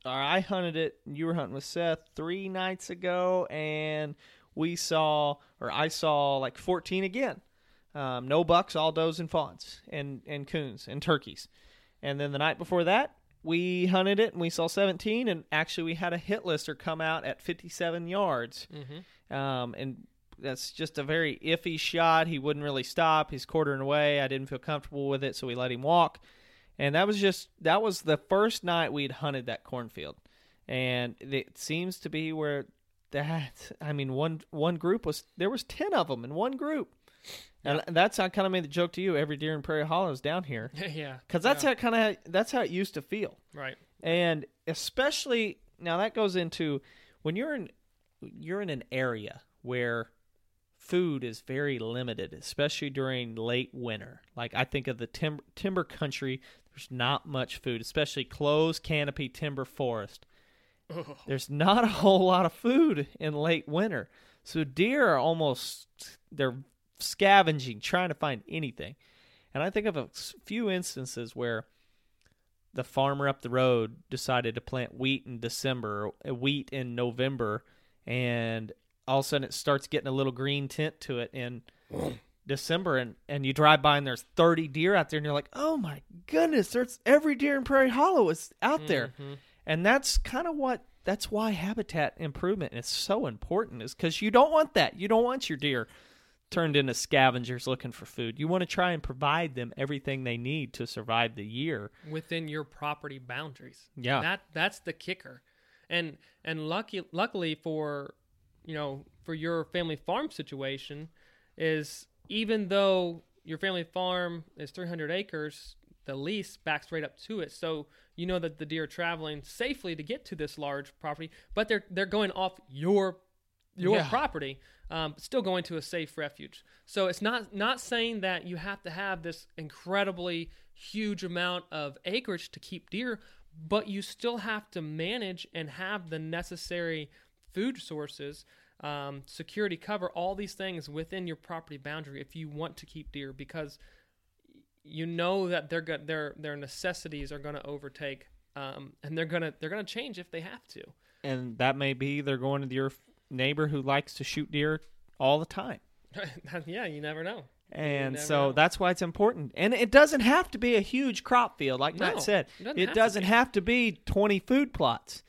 Or I hunted it. You were hunting with Seth three nights ago, and we saw, or I saw, like 14 again. Um, no bucks, all does and fawns, and and coons and turkeys. And then the night before that, we hunted it and we saw 17, and actually we had a hit lister come out at 57 yards. Mm-hmm. Um, and that's just a very iffy shot. He wouldn't really stop. He's quartering away. I didn't feel comfortable with it, so we let him walk. And that was just that was the first night we'd hunted that cornfield, and it seems to be where that I mean one one group was there was ten of them in one group, and that's I kind of made the joke to you. Every deer in Prairie Hollow is down here <laughs> yeah, because that's yeah. how kind of that's how it used to feel right. and especially now that goes into when you're in you're in an area where food is very limited especially during late winter. Like i think of the timber timber country there's not much food especially closed canopy timber forest. Ugh. there's not a whole lot of food in late winter. So deer are almost they're scavenging trying to find anything. And i think of a few instances where the farmer up the road decided to plant wheat in december uh, wheat in november and all of a sudden it starts getting a little green tint to it in <sniffs> december and, and you drive by and there's 30 deer out there and you're like oh my goodness there's every deer in prairie hollow is out there Mhm. and that's kind of what that's why habitat improvement is so important is because you don't want that you don't want your deer turned into scavengers looking for food you want to try and provide them everything they need to survive the year within your property boundaries. Yeah. That that's the kicker. And and lucky luckily for you know, for your family farm situation is even though your family farm is 300 acres, the lease backs right up to it. So you know that the deer are traveling safely to get to this large property, but they're they're going off your your Yeah. property. um, still going to a safe refuge. So it's not not saying that you have to have this incredibly huge amount of acreage to keep deer, but you still have to manage and have the necessary food sources, um, security cover, all these things within your property boundary if you want to keep deer because you know that their their their necessities are going to overtake um, and they're gonna they're gonna change if they have to. And that may be they're going to your neighbor who likes to shoot deer all the time. <laughs> yeah, you never know. And never so know. that's why it's important. And it doesn't have to be a huge crop field, like No, Matt said. it doesn't It have doesn't be. have to be 20 food plots.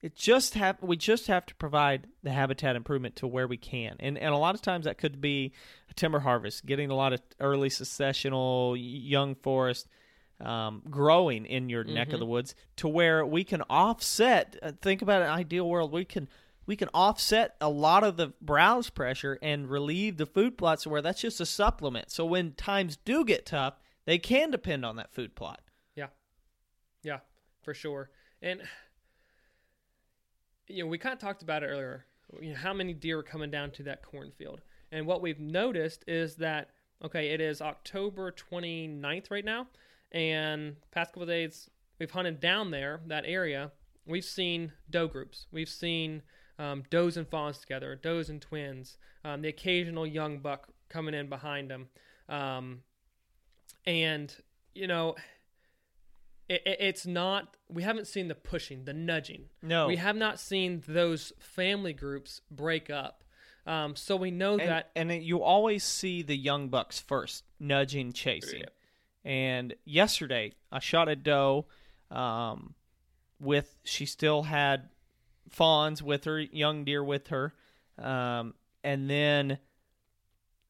It just have we just have to provide the habitat improvement to where we can. And and a lot of times that could be a timber harvest, getting a lot of early successional young forest um, growing in your neck Mm-hmm. of the woods to where we can offset uh, think about an ideal world we can we can offset a lot of the browse pressure and relieve the food plots where that's just a supplement so when times do get tough they can depend on that food plot Yeah, yeah, for sure. And you know, we kind of talked about it earlier. You know, how many deer are coming down to that cornfield? And what we've noticed is that okay, it is October 29th right now, and past couple days we've hunted down there that area. We've seen doe groups. We've seen um, does and fawns together, does and twins. Um, the occasional young buck coming in behind them, um, and you know it, it, it's not we haven't seen the pushing the nudging No. we have not seen those family groups break up um, so we know and, that and you always see the young bucks first nudging chasing Yep. and yesterday i shot a doe um, with she still had fawns with her young deer with her um, and then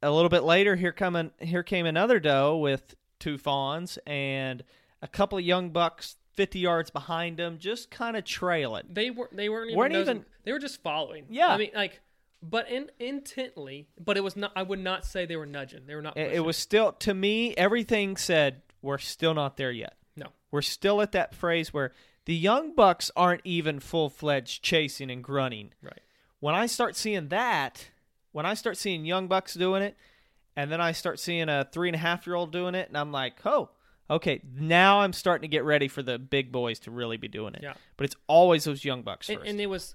a little bit later here coming here came another doe with two fawns and a couple of young bucks 50 yards behind them just kind of trailing they were they weren't even, Weren't nosing- even- they were just following Yeah. i mean like but in intently but it was not i would not say they were nudging they were not It, it was still to me everything said we're still not there yet. no We're still at that phrase where the young bucks aren't even full fledged chasing and grunting. right When I start seeing that, when I start seeing young bucks doing it, and then I start seeing a three and a half year old doing it, and I'm like, oh, okay, now I'm starting to get ready for the big boys to really be doing it. Yeah. But it's always those young bucks first. and, and it was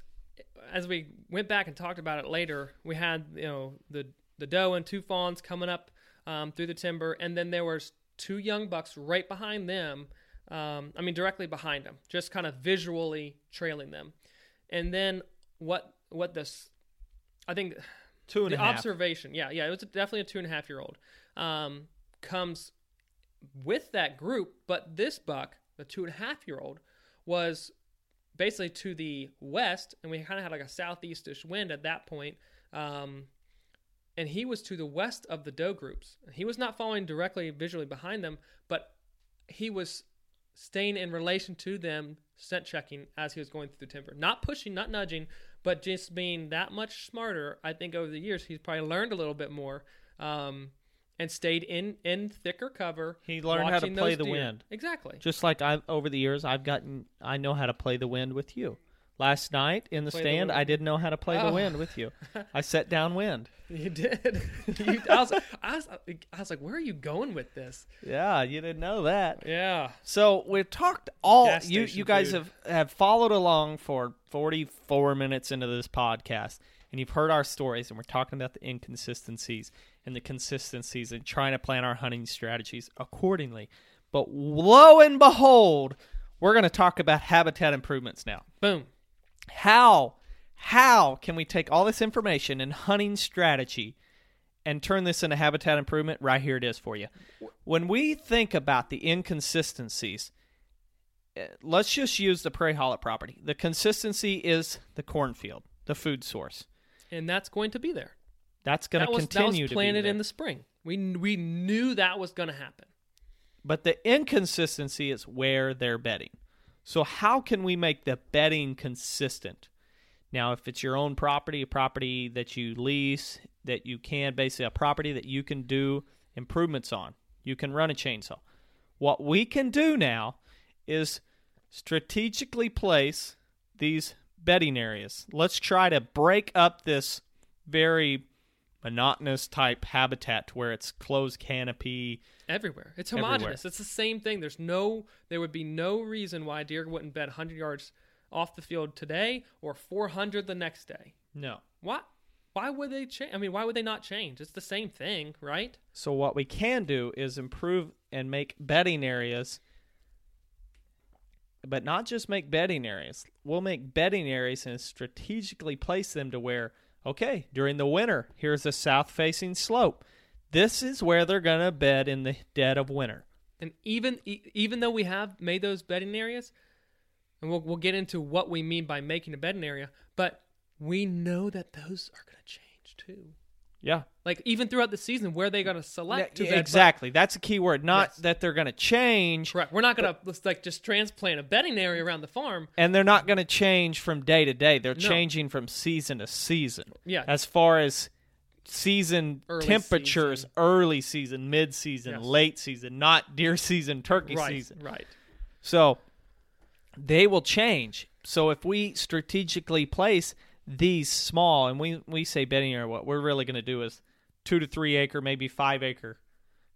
as we went back and talked about it later we had you know the the doe and two fawns coming up um, through the timber and then there was two young bucks right behind them um, i mean directly behind them just kind of visually trailing them and then what what this i think Two and the a half. observation yeah yeah it was definitely a two and a half year old um, comes with that group but this buck the two and a half year old was basically to the west and we kind of had like a southeastish wind at that point um, and he was to the west of the doe groups. He was not following directly visually behind them but he was staying in relation to them scent checking as he was going through the timber. Not pushing not nudging but just being that much smarter. I think over the years he's probably learned a little bit more um, and stayed in in thicker cover He learned how to play the deer. wind. exactly Just like I over the years, I've gotten, I know how to play the wind with you. Last night in the Play stand, wind. I didn't know how to play the Oh. wind with you. I set down wind. <laughs> You did. <laughs> you, I, was, I, was, I was like, where are you going with this? Yeah, you didn't know that. Yeah. So we've talked all you you guys food. have have followed along for 44 minutes into this podcast and you've heard our stories and we're talking about the inconsistencies and the consistencies and trying to plan our hunting strategies accordingly. But lo and behold, we're going to talk about habitat improvements now. Boom. How how can we take all this information and hunting strategy and turn this into habitat improvement? Right here it is for you. When we think about the inconsistencies, eh, let's just use the Prairie Hollow property. The consistency is the cornfield, the food source. And that's going to be there. That's going That to was, that continue was to be planted in the spring. We, we knew that was going to happen. But the inconsistency is where they're bedding. So how can we make the bedding consistent? Now, if it's your own property, a property that you lease, that you can basically a property that you can do improvements on, you can run a chainsaw. What we can do now is strategically place these bedding areas. Let's try to break up this very monotonous type habitat where it's closed canopy. everywhere. It's homogenous. It's the same thing. There's no, there would be no reason why deer wouldn't bed 100 yards off the field today or 400 the next day. No. Why? Why would they change? I mean, why would they not change? It's the same thing, right? So what we can do is improve and make bedding areas but not just make bedding areas. We'll make bedding areas and strategically place them to where okay, during the winter, here's a south facing slope. This is where they're going to bed in the dead of winter. And even even though we have made those bedding areas, and we'll we'll get into what we mean by making a bedding area, but we know that those are going to change too. Yeah. Like even throughout the season, where they going to select Yeah, exactly. That's a key word. Not Yes. that they're going to change Correct. We're not going to like just transplant a bedding area around the farm. and they're not going to change from day to day. They're No. changing from season to season. Yeah. As far as season Early temperatures, season. early season, mid season, Yes. late season, not deer season, turkey right. season. Right. So they will change. So if we strategically place these small, and we, we say bedding area, what we're really going to do is two to three acre, maybe five acre,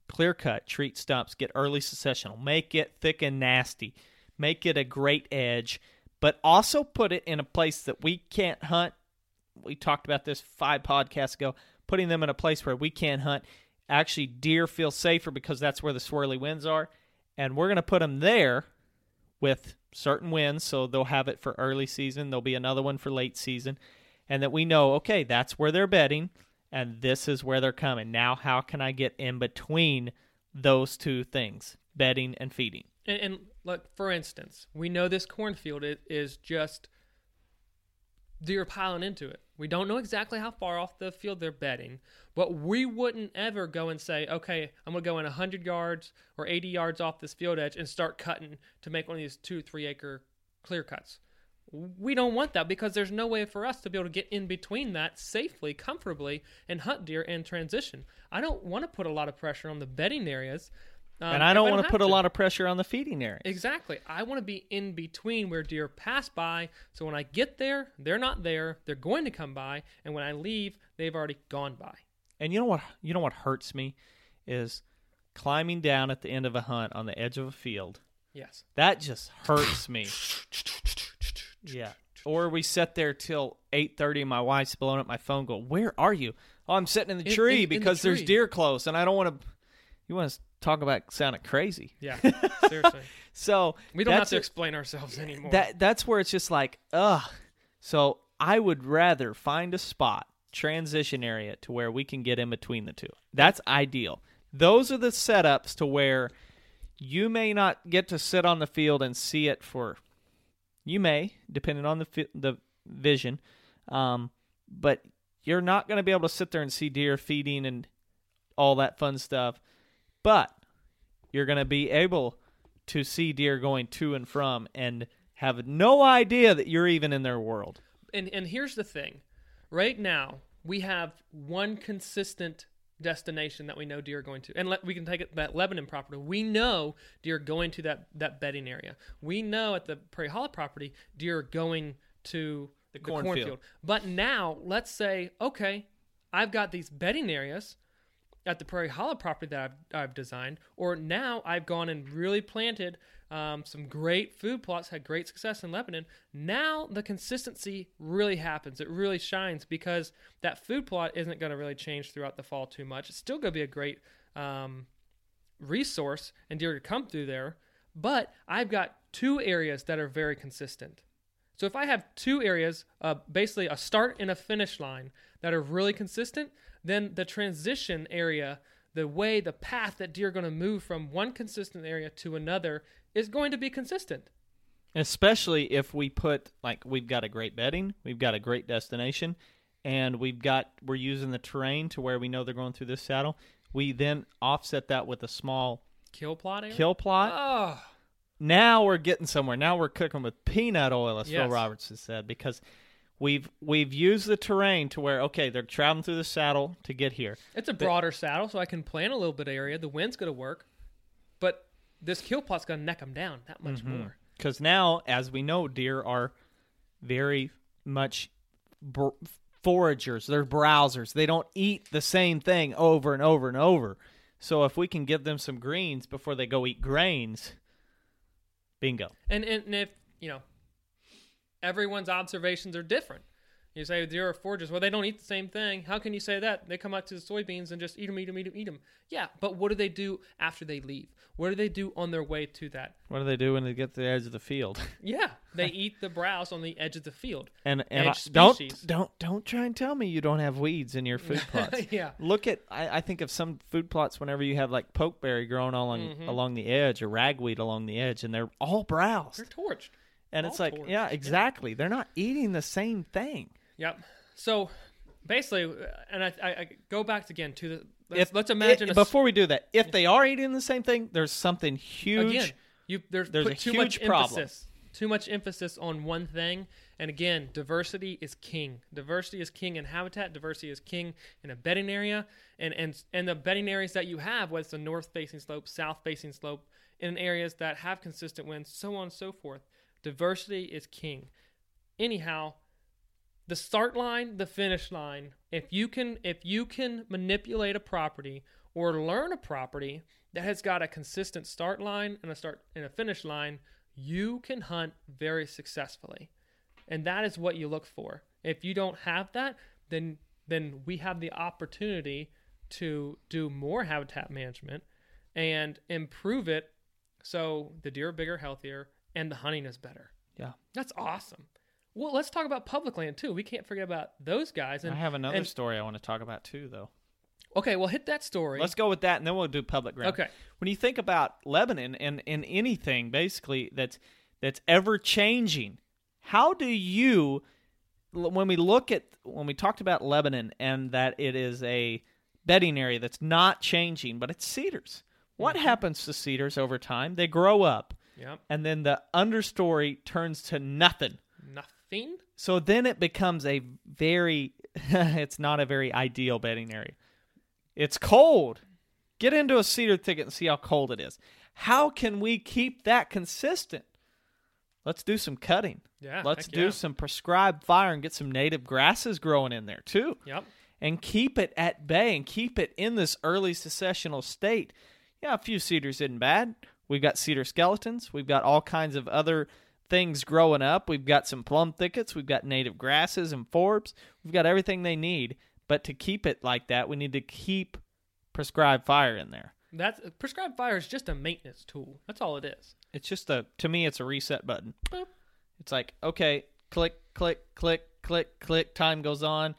clear cut, treat stumps, get early successional, make it thick and nasty, make it a great edge, but also put it in a place that we can't hunt. We talked about this five podcasts ago, putting them in a place where we can't hunt. Actually, deer feel safer because that's where the swirly winds are. And we're going to put them there with certain winds, so they'll have it for early season. There'll be another one for late season, and that we know, okay, that's where they're bedding, and this is where they're coming. Now, how can I get in between those two things, bedding and feeding? And, and for instance, we know this cornfield is just deer piling into it. We don't know exactly how far off the field they're bedding, but we wouldn't ever go and say, okay, I'm going to go in 100 yards or 80 yards off this field edge and start cutting to make one of these two, three acre clear cuts. We don't want that because there's no way for us to be able to get in between that safely, comfortably, and hunt deer and transition. I don't want to put a lot of pressure on the bedding areas. Um, and I don't want to put a lot of pressure on the feeding area. Exactly. I want to be in between where deer pass by. So when I get there, they're not there. They're going to come by, and when I leave, they've already gone by. And you know what? You know what hurts me is climbing down at the end of a hunt on the edge of a field. Yes. That just hurts me. <laughs> Yeah. Or we sit there till eight thirty. My wife's blowing up my phone. Go, where are you? Oh, I'm sitting in the In- tree in- in the because there's deer close, and I don't want to. You want to talk about sounding crazy? Yeah. <laughs> Seriously. So We don't have to a- explain ourselves anymore. that that's where it's just like, ugh. So I would rather find a spot, transition area, to where we can get in between the two. That's ideal. Those are the setups to where you may not get to sit on the field and see it for. You may, depending on the fi- the vision, um, but you're not going to be able to sit there and see deer feeding and all that fun stuff. But you're going to be able to see deer going to and from and have no idea that you're even in their world. and and here's the thing. Right now, we have one consistent destination that we know deer are going to. And let, we can take it that Lebanon property. We know deer are going to that that bedding area. We know at the Prairie Hollow property deer are going to the, cornfield. But now, let's say, okay, I've got these bedding areas at the Prairie Hollow property that I've, I've designed, or now I've gone and really planted um, some great food plots, had great success in Lebanon. Now the consistency really happens. It really shines because that food plot isn't going to really change throughout the fall too much. It's still going to be a great um, resource and deer to come through there. But I've got two areas that are very consistent. So if I have two areas, uh, basically a start and a finish line that are really consistent, then the transition area, the way, the path that deer are going to move from one consistent area to another is going to be consistent. Especially if we put like we've got a great bedding, we've got a great destination, and we've got we're using the terrain to where we know they're going through this saddle. We then offset that with a small Kill plot area. kill plot. Oh, now we're getting somewhere. Now we're cooking with peanut oil, as Phil Yes. Roberts has said, because we've we've used the terrain to where okay, they're traveling through the saddle to get here. it's a broader saddle, so I can plan a little bit of area. The wind's going to work, but this kill plot's going to neck them down that much mm-hmm. more. Because now, as we know, deer are very much br- foragers, they're browsers. They don't eat the same thing over and over and over. So if we can give them some greens before they go eat grains, bingo. And and if you know, everyone's observations are different. You say deer are foragers. Well, they don't eat the same thing. How can you say that? They come out to the soybeans and just eat them, eat them, eat them, eat them. Yeah, but what do they do after they leave? What do they do on their way to that? What do they do when they get to the edge of the field? <laughs> Yeah, they eat the browse on the edge of the field. <laughs> And and I, don't don't don't try and tell me you don't have weeds in your food <laughs> plots. yeah, Look at I, I think of some food plots whenever you have like pokeberry growing along Mhm. along the edge or ragweed along the edge, and they're all browsed. they're torched. And it's like, torched, yeah, exactly. They're not eating the same thing. Yep. So basically, uh, and I, I, I go back again to the. Let's, If let's imagine i- a before we do that, if they are eating the same thing, there's something huge. again you there's, there's put too huge much problem. emphasis too much emphasis on one thing and again diversity is king diversity is king in habitat diversity is king in a bedding area and and and the bedding areas that you have whether it's a north facing slope south facing slope in areas that have consistent winds so on and so forth diversity is king. Anyhow the start line the finish line if you can if you can manipulate a property or learn a property that has got a consistent start line and a start and a finish line you can hunt very successfully. And that is what you look for. If you don't have that then then we have the opportunity to do more habitat management and improve it so the deer are bigger healthier and the hunting is better Yeah. that's awesome well let's talk about public land too we can't forget about those guys and I have another and- story I want to talk about too, though. okay well hit that story Let's go with that, and then we'll do public ground. Okay. When you think about Lebanon and, and anything basically that's that's ever changing, how do you, when we look at when we talked about Lebanon and that it is a bedding area that's not changing, but it's cedars. What Mm-hmm. happens to cedars over time? They grow up, yep and then the understory turns to nothing. nothing So then it becomes a very, <laughs> it's not a very ideal bedding area. It's cold. Get into a cedar thicket and see how cold it is. How can we keep that consistent? Let's do some cutting. Yeah, Let's do yeah. some prescribed fire and get some native grasses growing in there too. yep And keep it at bay and keep it in this early successional state. Yeah, a few cedars isn't bad. We've got cedar skeletons. We've got all kinds of other things growing up. We've got some plum thickets. We've got native grasses and forbs. We've got everything they need. But to keep it like that, we need to keep prescribed fire in there. that's prescribed fire is just a maintenance tool that's all it is It's just a to me it's a reset button. Boop. It's like, okay, click, click, click, click, click, time goes on.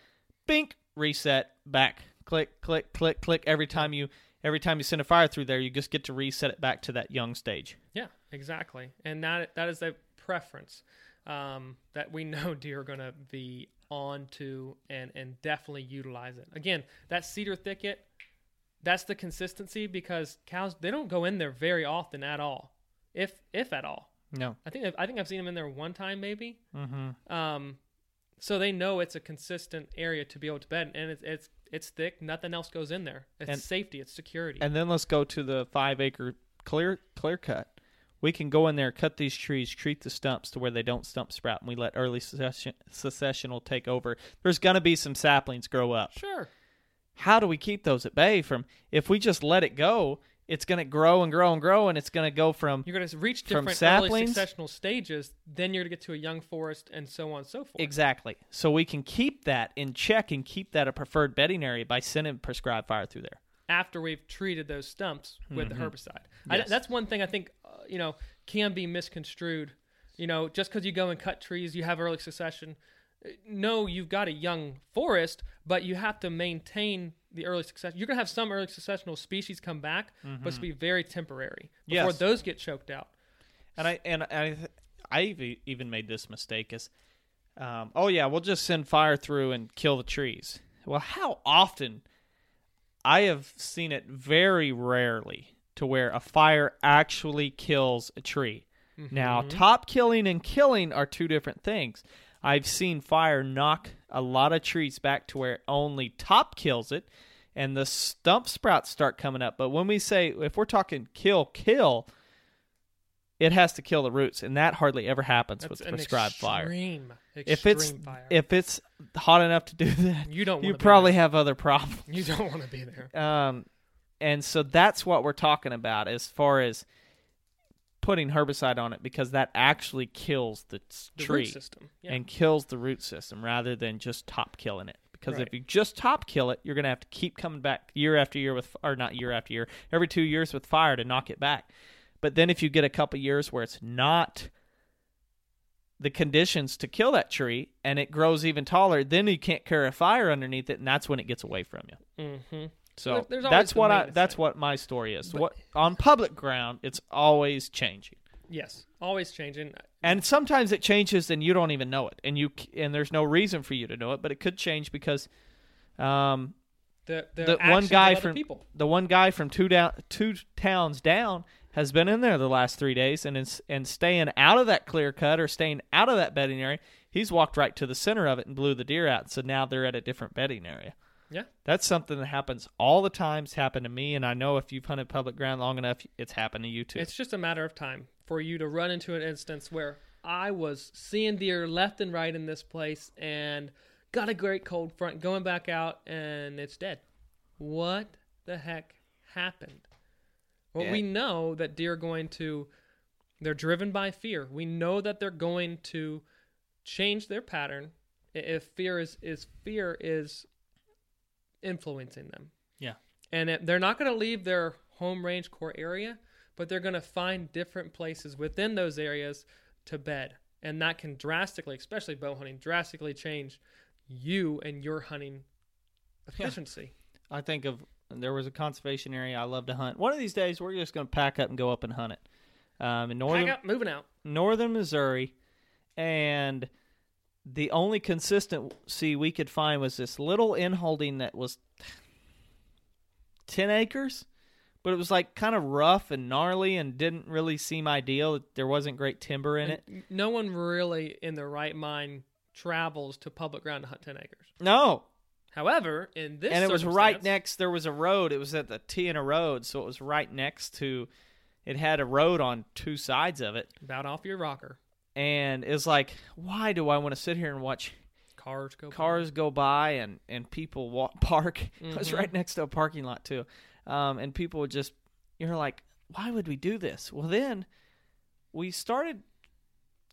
Bink, reset, back. Click, click, click, click. Every time you every time you send a fire through there, you just get to reset it back to that young stage. Yeah, exactly. And that that is a preference um, that we <laughs> know deer are going to be on to and and definitely utilize it. Again, that cedar thicket, that's the consistency because cows they don't go in there very often at all, if if at all. No. I think I think I've seen them in there one time maybe. Mm-hmm. Um, so they know it's a consistent area to be able to bed, and it's it's it's thick. Nothing else goes in there. It's And- safety. It's security. And then let's go to the five acre clear clear cut. We can go in there, cut these trees, treat the stumps to where they don't stump sprout, and we let early succession, successional take over. There's going to be some saplings grow up. sure. how do we keep those at bay from if we just let it go it's going to grow and grow and grow and it's going to go from You're going to reach different early saplings- successional stages. Then you're going to get to a young forest, and so on and so forth. exactly so we can keep that in check and keep that a preferred bedding area by sending prescribed fire through there After we've treated those stumps with the herbicide, I, Mm-hmm. That's one thing I think uh, you know can be misconstrued. You know, just because you go and cut trees, you have early succession. No, you've got a young forest, but you have to maintain the early success. You're going to have some early successional species come back, but it's be very temporary before Mm-hmm. Yes. those get choked out. and i and i e- even made this mistake is um, oh yeah we'll just send fire through and kill the trees well how often i have seen it very rarely to where a fire actually kills a tree Now, top killing and killing are two different things. I've seen fire knock a lot of trees back to where only top kills it and the stump sprouts start coming up. But when we say, if we're talking kill, kill, it has to kill the roots, and that hardly ever happens That's with prescribed fire. extreme, If it's fire. if it's hot enough to do <laughs> that, you don't, you probably have other problems. you don't want to be there. <laughs> Um, and so that's what we're talking about as far as putting herbicide on it because that actually kills the The tree root system. Yeah. and kills the root system rather than just top killing it. Because Right. if you just top kill it, you're going to have to keep coming back year after year with, or not year after year, every two years with fire to knock it back. But then if you get a couple years where it's not the conditions to kill that tree and it grows even taller, then you can't carry a fire underneath it, and that's when it gets away from you. mm-hmm. So There- that's what I that's what my story is. But- what on public ground, it's always changing, Yes, always changing. and sometimes it changes and you don't even know it, and you and there's no reason for you to know it, but it could change because, um, The, the, the one guy from people. the one guy from two down two towns down has been in there the last three days and is and staying out of that clear cut or staying out of that bedding area. He's walked right to the center of it and blew the deer out. So now they're at a different bedding area. Yeah. That's something that happens all the time. It's happened to me, and I know if you've hunted public ground long enough, it's happened to you too. It's just a matter of time for you to run into an instance where I was seeing deer left and right in this place and got a great cold front going back out and it's dead. What the heck happened? Well, Yeah. we know that deer are going to, they're driven by fear. We know that they're going to change their pattern if fear is, is fear is influencing them. Yeah. And it, they're not going to leave their home range core area, but they're going to find different places within those areas to bed. And that can drastically, especially bow hunting, drastically change you and your hunting efficiency. I think of there was a conservation area I love to hunt. One of these days, we're just going to pack up and go up and hunt it. Um, in northern Pack up, moving out. northern Missouri, and the only consistency we could find was this little inholding that was ten acres, but it was like kind of rough and gnarly and didn't really seem ideal. There wasn't great timber in it. No one really in their right mind travels to public ground to hunt 10 acres. No, However, in this and it was right next. There was a road. It was at the T in a road, so it was right next to. It had a road on two sides of it, about off your rocker. And it's like, why do I want to sit here and watch Cars go by. cars go by and and people walk <laughs> park. It was Mhm. right next to a parking lot too, um, and people would just you're like, why would we do this? Well, then we started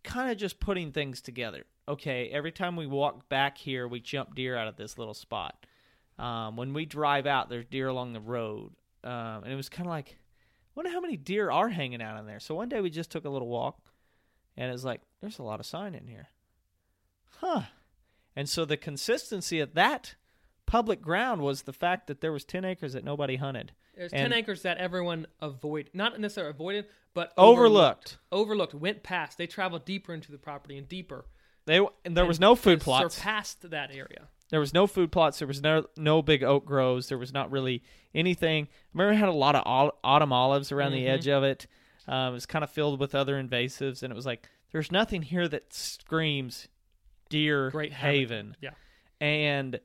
kind of just putting things together. Okay, every time we walk back here, we jump deer out of this little spot. Um, when we drive out, there's deer along the road, um, and it was kind of like, wonder how many deer are hanging out in there. So one day we just took a little walk, and it's like, there's a lot of sign in here, huh? And so the consistency of that public ground was the fact that there was 10 acres that nobody hunted. There's And- 10 acres that everyone avoid, not necessarily avoided, but Overlooked. Overlooked, went past. They traveled deeper into the property and deeper. They and there was no food plots. Surpassed that area. There was no food plots. There was no no big oak groves. There was not really anything. I remember it had a lot of autumn olives around the Mhm. edge of it. Um, it was kind of filled with other invasives, and it was like there's nothing here that screams deer Great haven. Yeah. And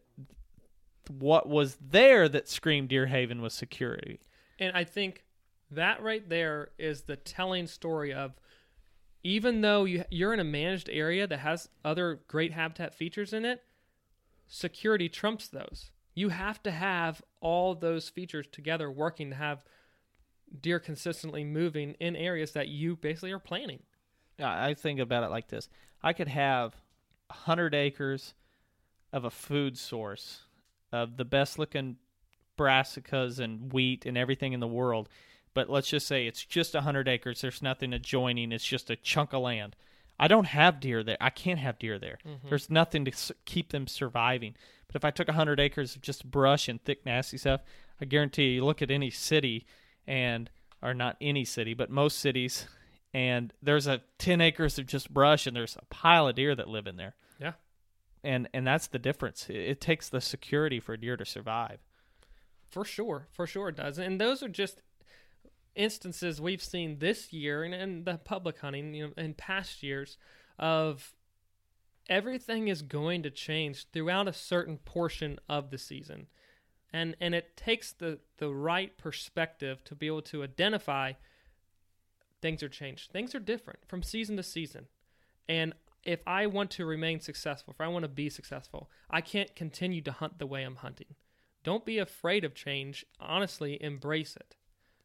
what was there that screamed deer haven was security. And I think that right there is the telling story of even though you, you're in a managed area that has other great habitat features in it, security trumps those. You have to have all those features together working to have deer consistently moving in areas that you basically are planning. I I think about it like this: I could have hundred acres of a food source of the best looking brassicas and wheat and everything in the world, but let's just say it's just hundred acres. There's nothing adjoining. It's just a chunk of land. I don't have deer there. I can't have deer there. Mm-hmm. There's nothing to keep them surviving. But if I took hundred acres of just brush and thick, nasty stuff, I guarantee you look at any city and or not any city, but most cities, and there's a ten acres of just brush, and there's a pile of deer that live in there. Yeah. And and that's the difference. It, it takes the security for a deer to survive. For sure, for sure it does. And those are just instances we've seen this year and, and the public hunting, you know, in past years of everything is going to change throughout a certain portion of the season. And and it takes the, the right perspective to be able to identify things are changed. Things are different from season to season. And if I want to remain successful, if I want to be successful, I can't continue to hunt the way I'm hunting. Don't be afraid of change. Honestly, embrace it.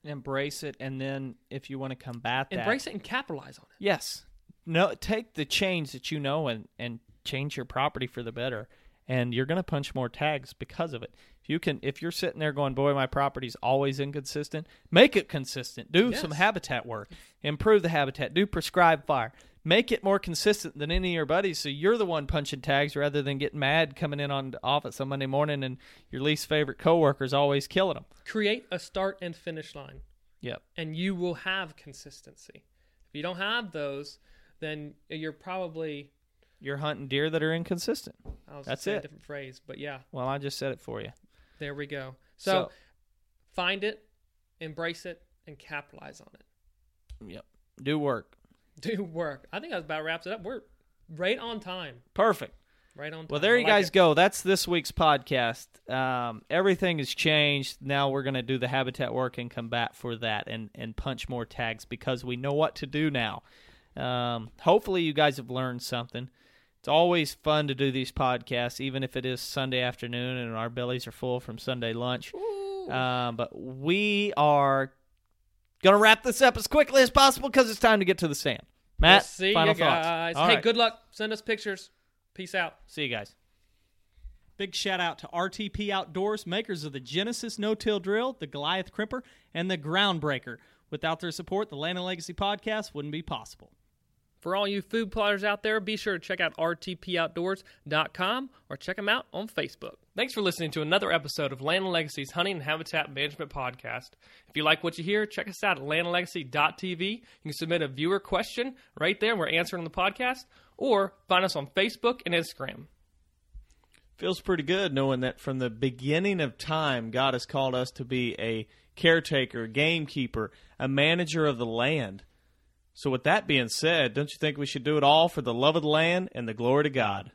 Embrace it, and then if you want to combat that, Embrace it and capitalize on it. Yes. No, take the change that you know and and change your property for the better. And you're going to punch more tags because of it. If you can if you're sitting there going, "Boy, my property's always inconsistent." Make it consistent. Do Yes. some habitat work. Improve the habitat. Do prescribed fire. Make it more consistent than any of your buddies so you're the one punching tags rather than getting mad coming in on the office on Monday morning and your least favorite coworker's always killing them. Create a start and finish line, Yep. and you will have consistency. If you don't have those, then you're probably You're hunting deer that are inconsistent. I was That's it. a different phrase, but yeah, Well, I just said it for you. there we go. So, So- find it, embrace it, and capitalize on it. Yep. Do work. <laughs> Do work. I think that about wraps it up. We're right on time. Perfect. Right on time. Well, there you like guys it. go. That's this week's podcast. Um, everything has changed. Now we're going to do the habitat work and combat for that and, and punch more tags because we know what to do now. Um, hopefully, you guys have learned something. It's always fun to do these podcasts, even if it is Sunday afternoon and our bellies are full from Sunday lunch. Um, but we are going to wrap this up as quickly as possible because it's time to get to the sand. Matt, We'll see final you thoughts. guys. All hey, right. good luck. Send us pictures. Peace out. See you guys. Big shout out to RTP Outdoors, makers of the Genesis No Till Drill, the Goliath Crimper, and the Groundbreaker. Without their support, the Land and Legacy podcast wouldn't be possible. For all you food plotters out there, be sure to check out rtpoutdoors.com or check them out on Facebook. Thanks for listening to another episode of Land and Legacy's Hunting and Habitat Management Podcast. If you like what you hear, check us out at landandlegacy.tv. You can submit a viewer question right there. And we're answering on the podcast. Or find us on Facebook and Instagram. feels pretty good knowing that from the beginning of time, God has called us to be a caretaker, gamekeeper, a manager of the land. So, with that being said, don't you think we should do it all for the love of the land and the glory to God?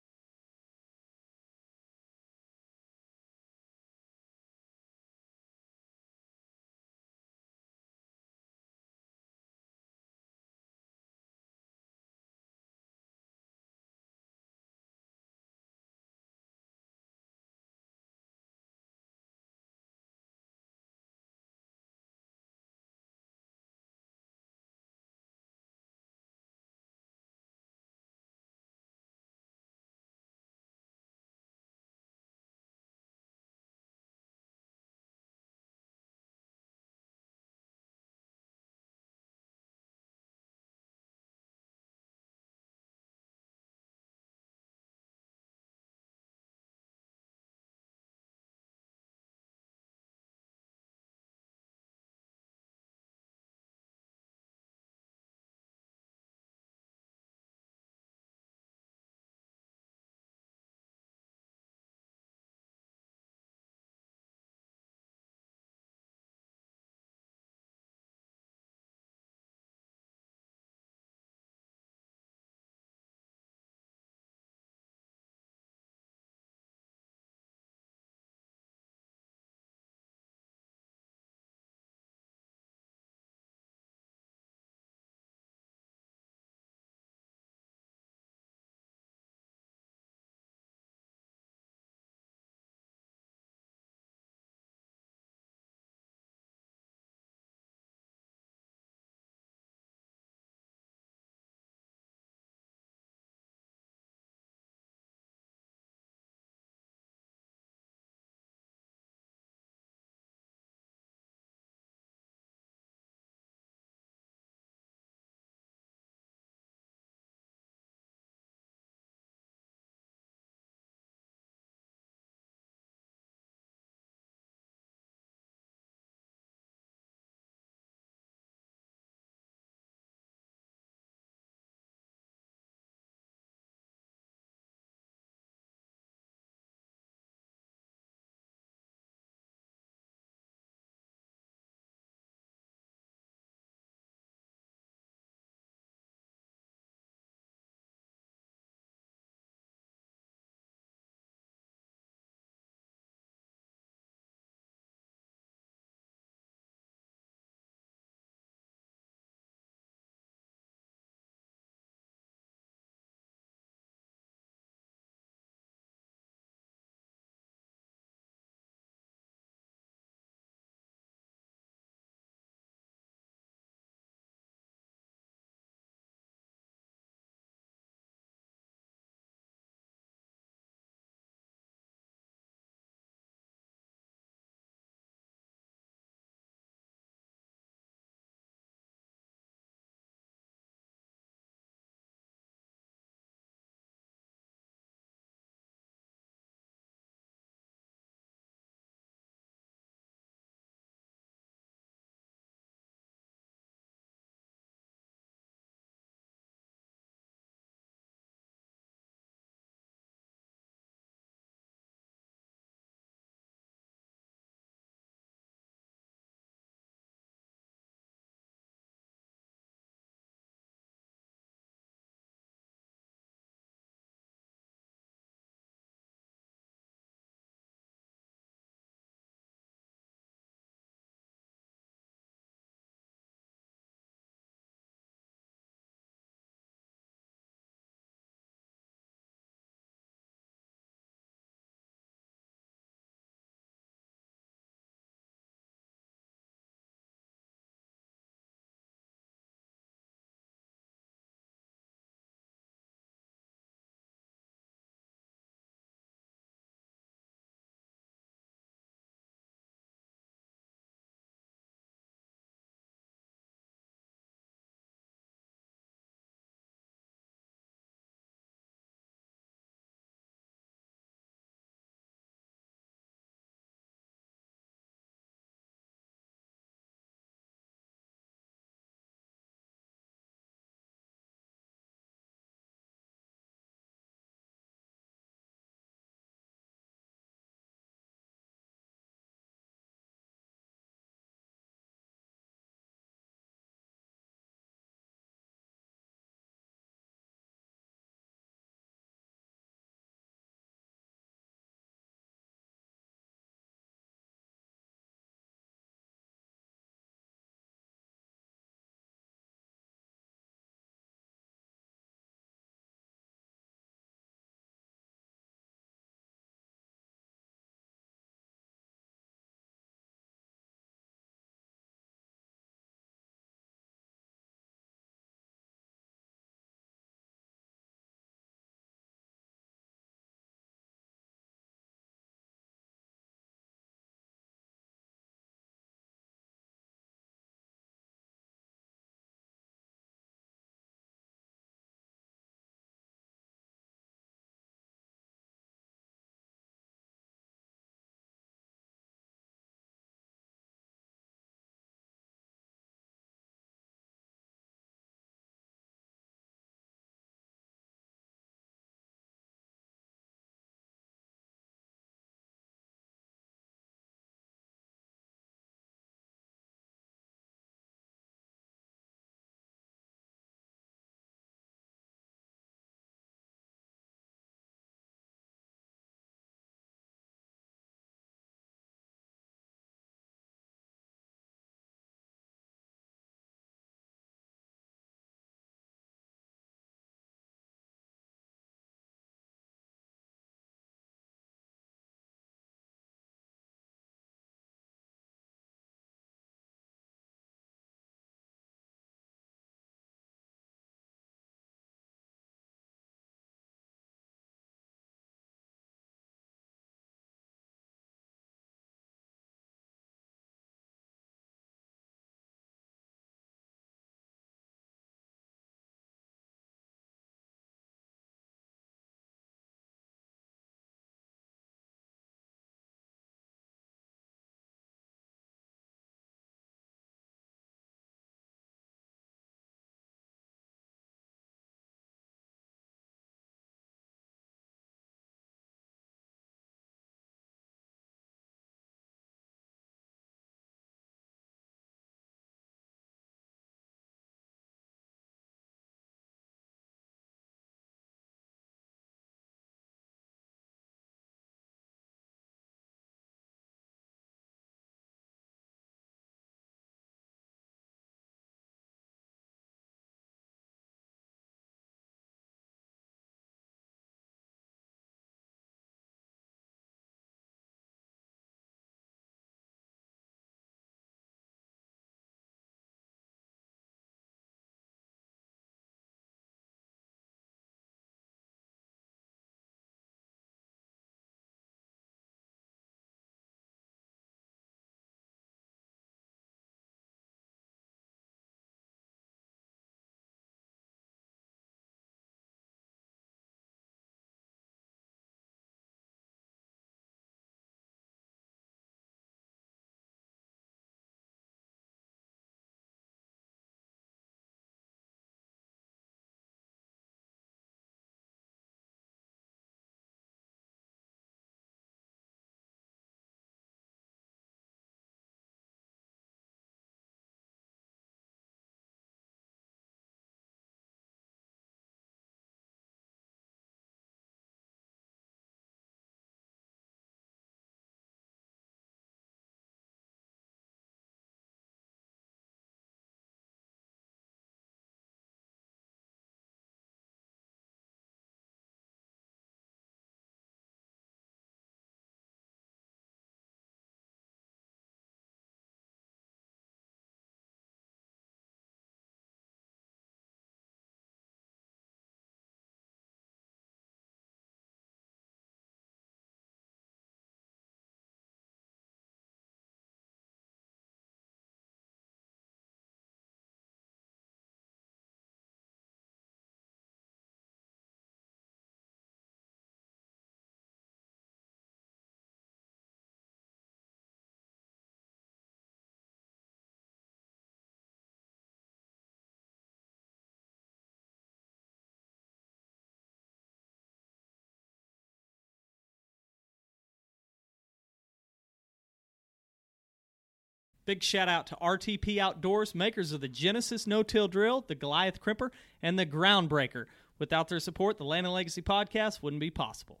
Big shout out to RTP Outdoors, makers of the Genesis no till drill, the Goliath crimper, and the Groundbreaker. Without their support, the Land and Legacy podcast wouldn't be possible.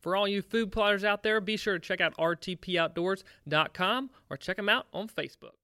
For all you food plotters out there, be sure to check out rtpoutdoors.com or check them out on Facebook.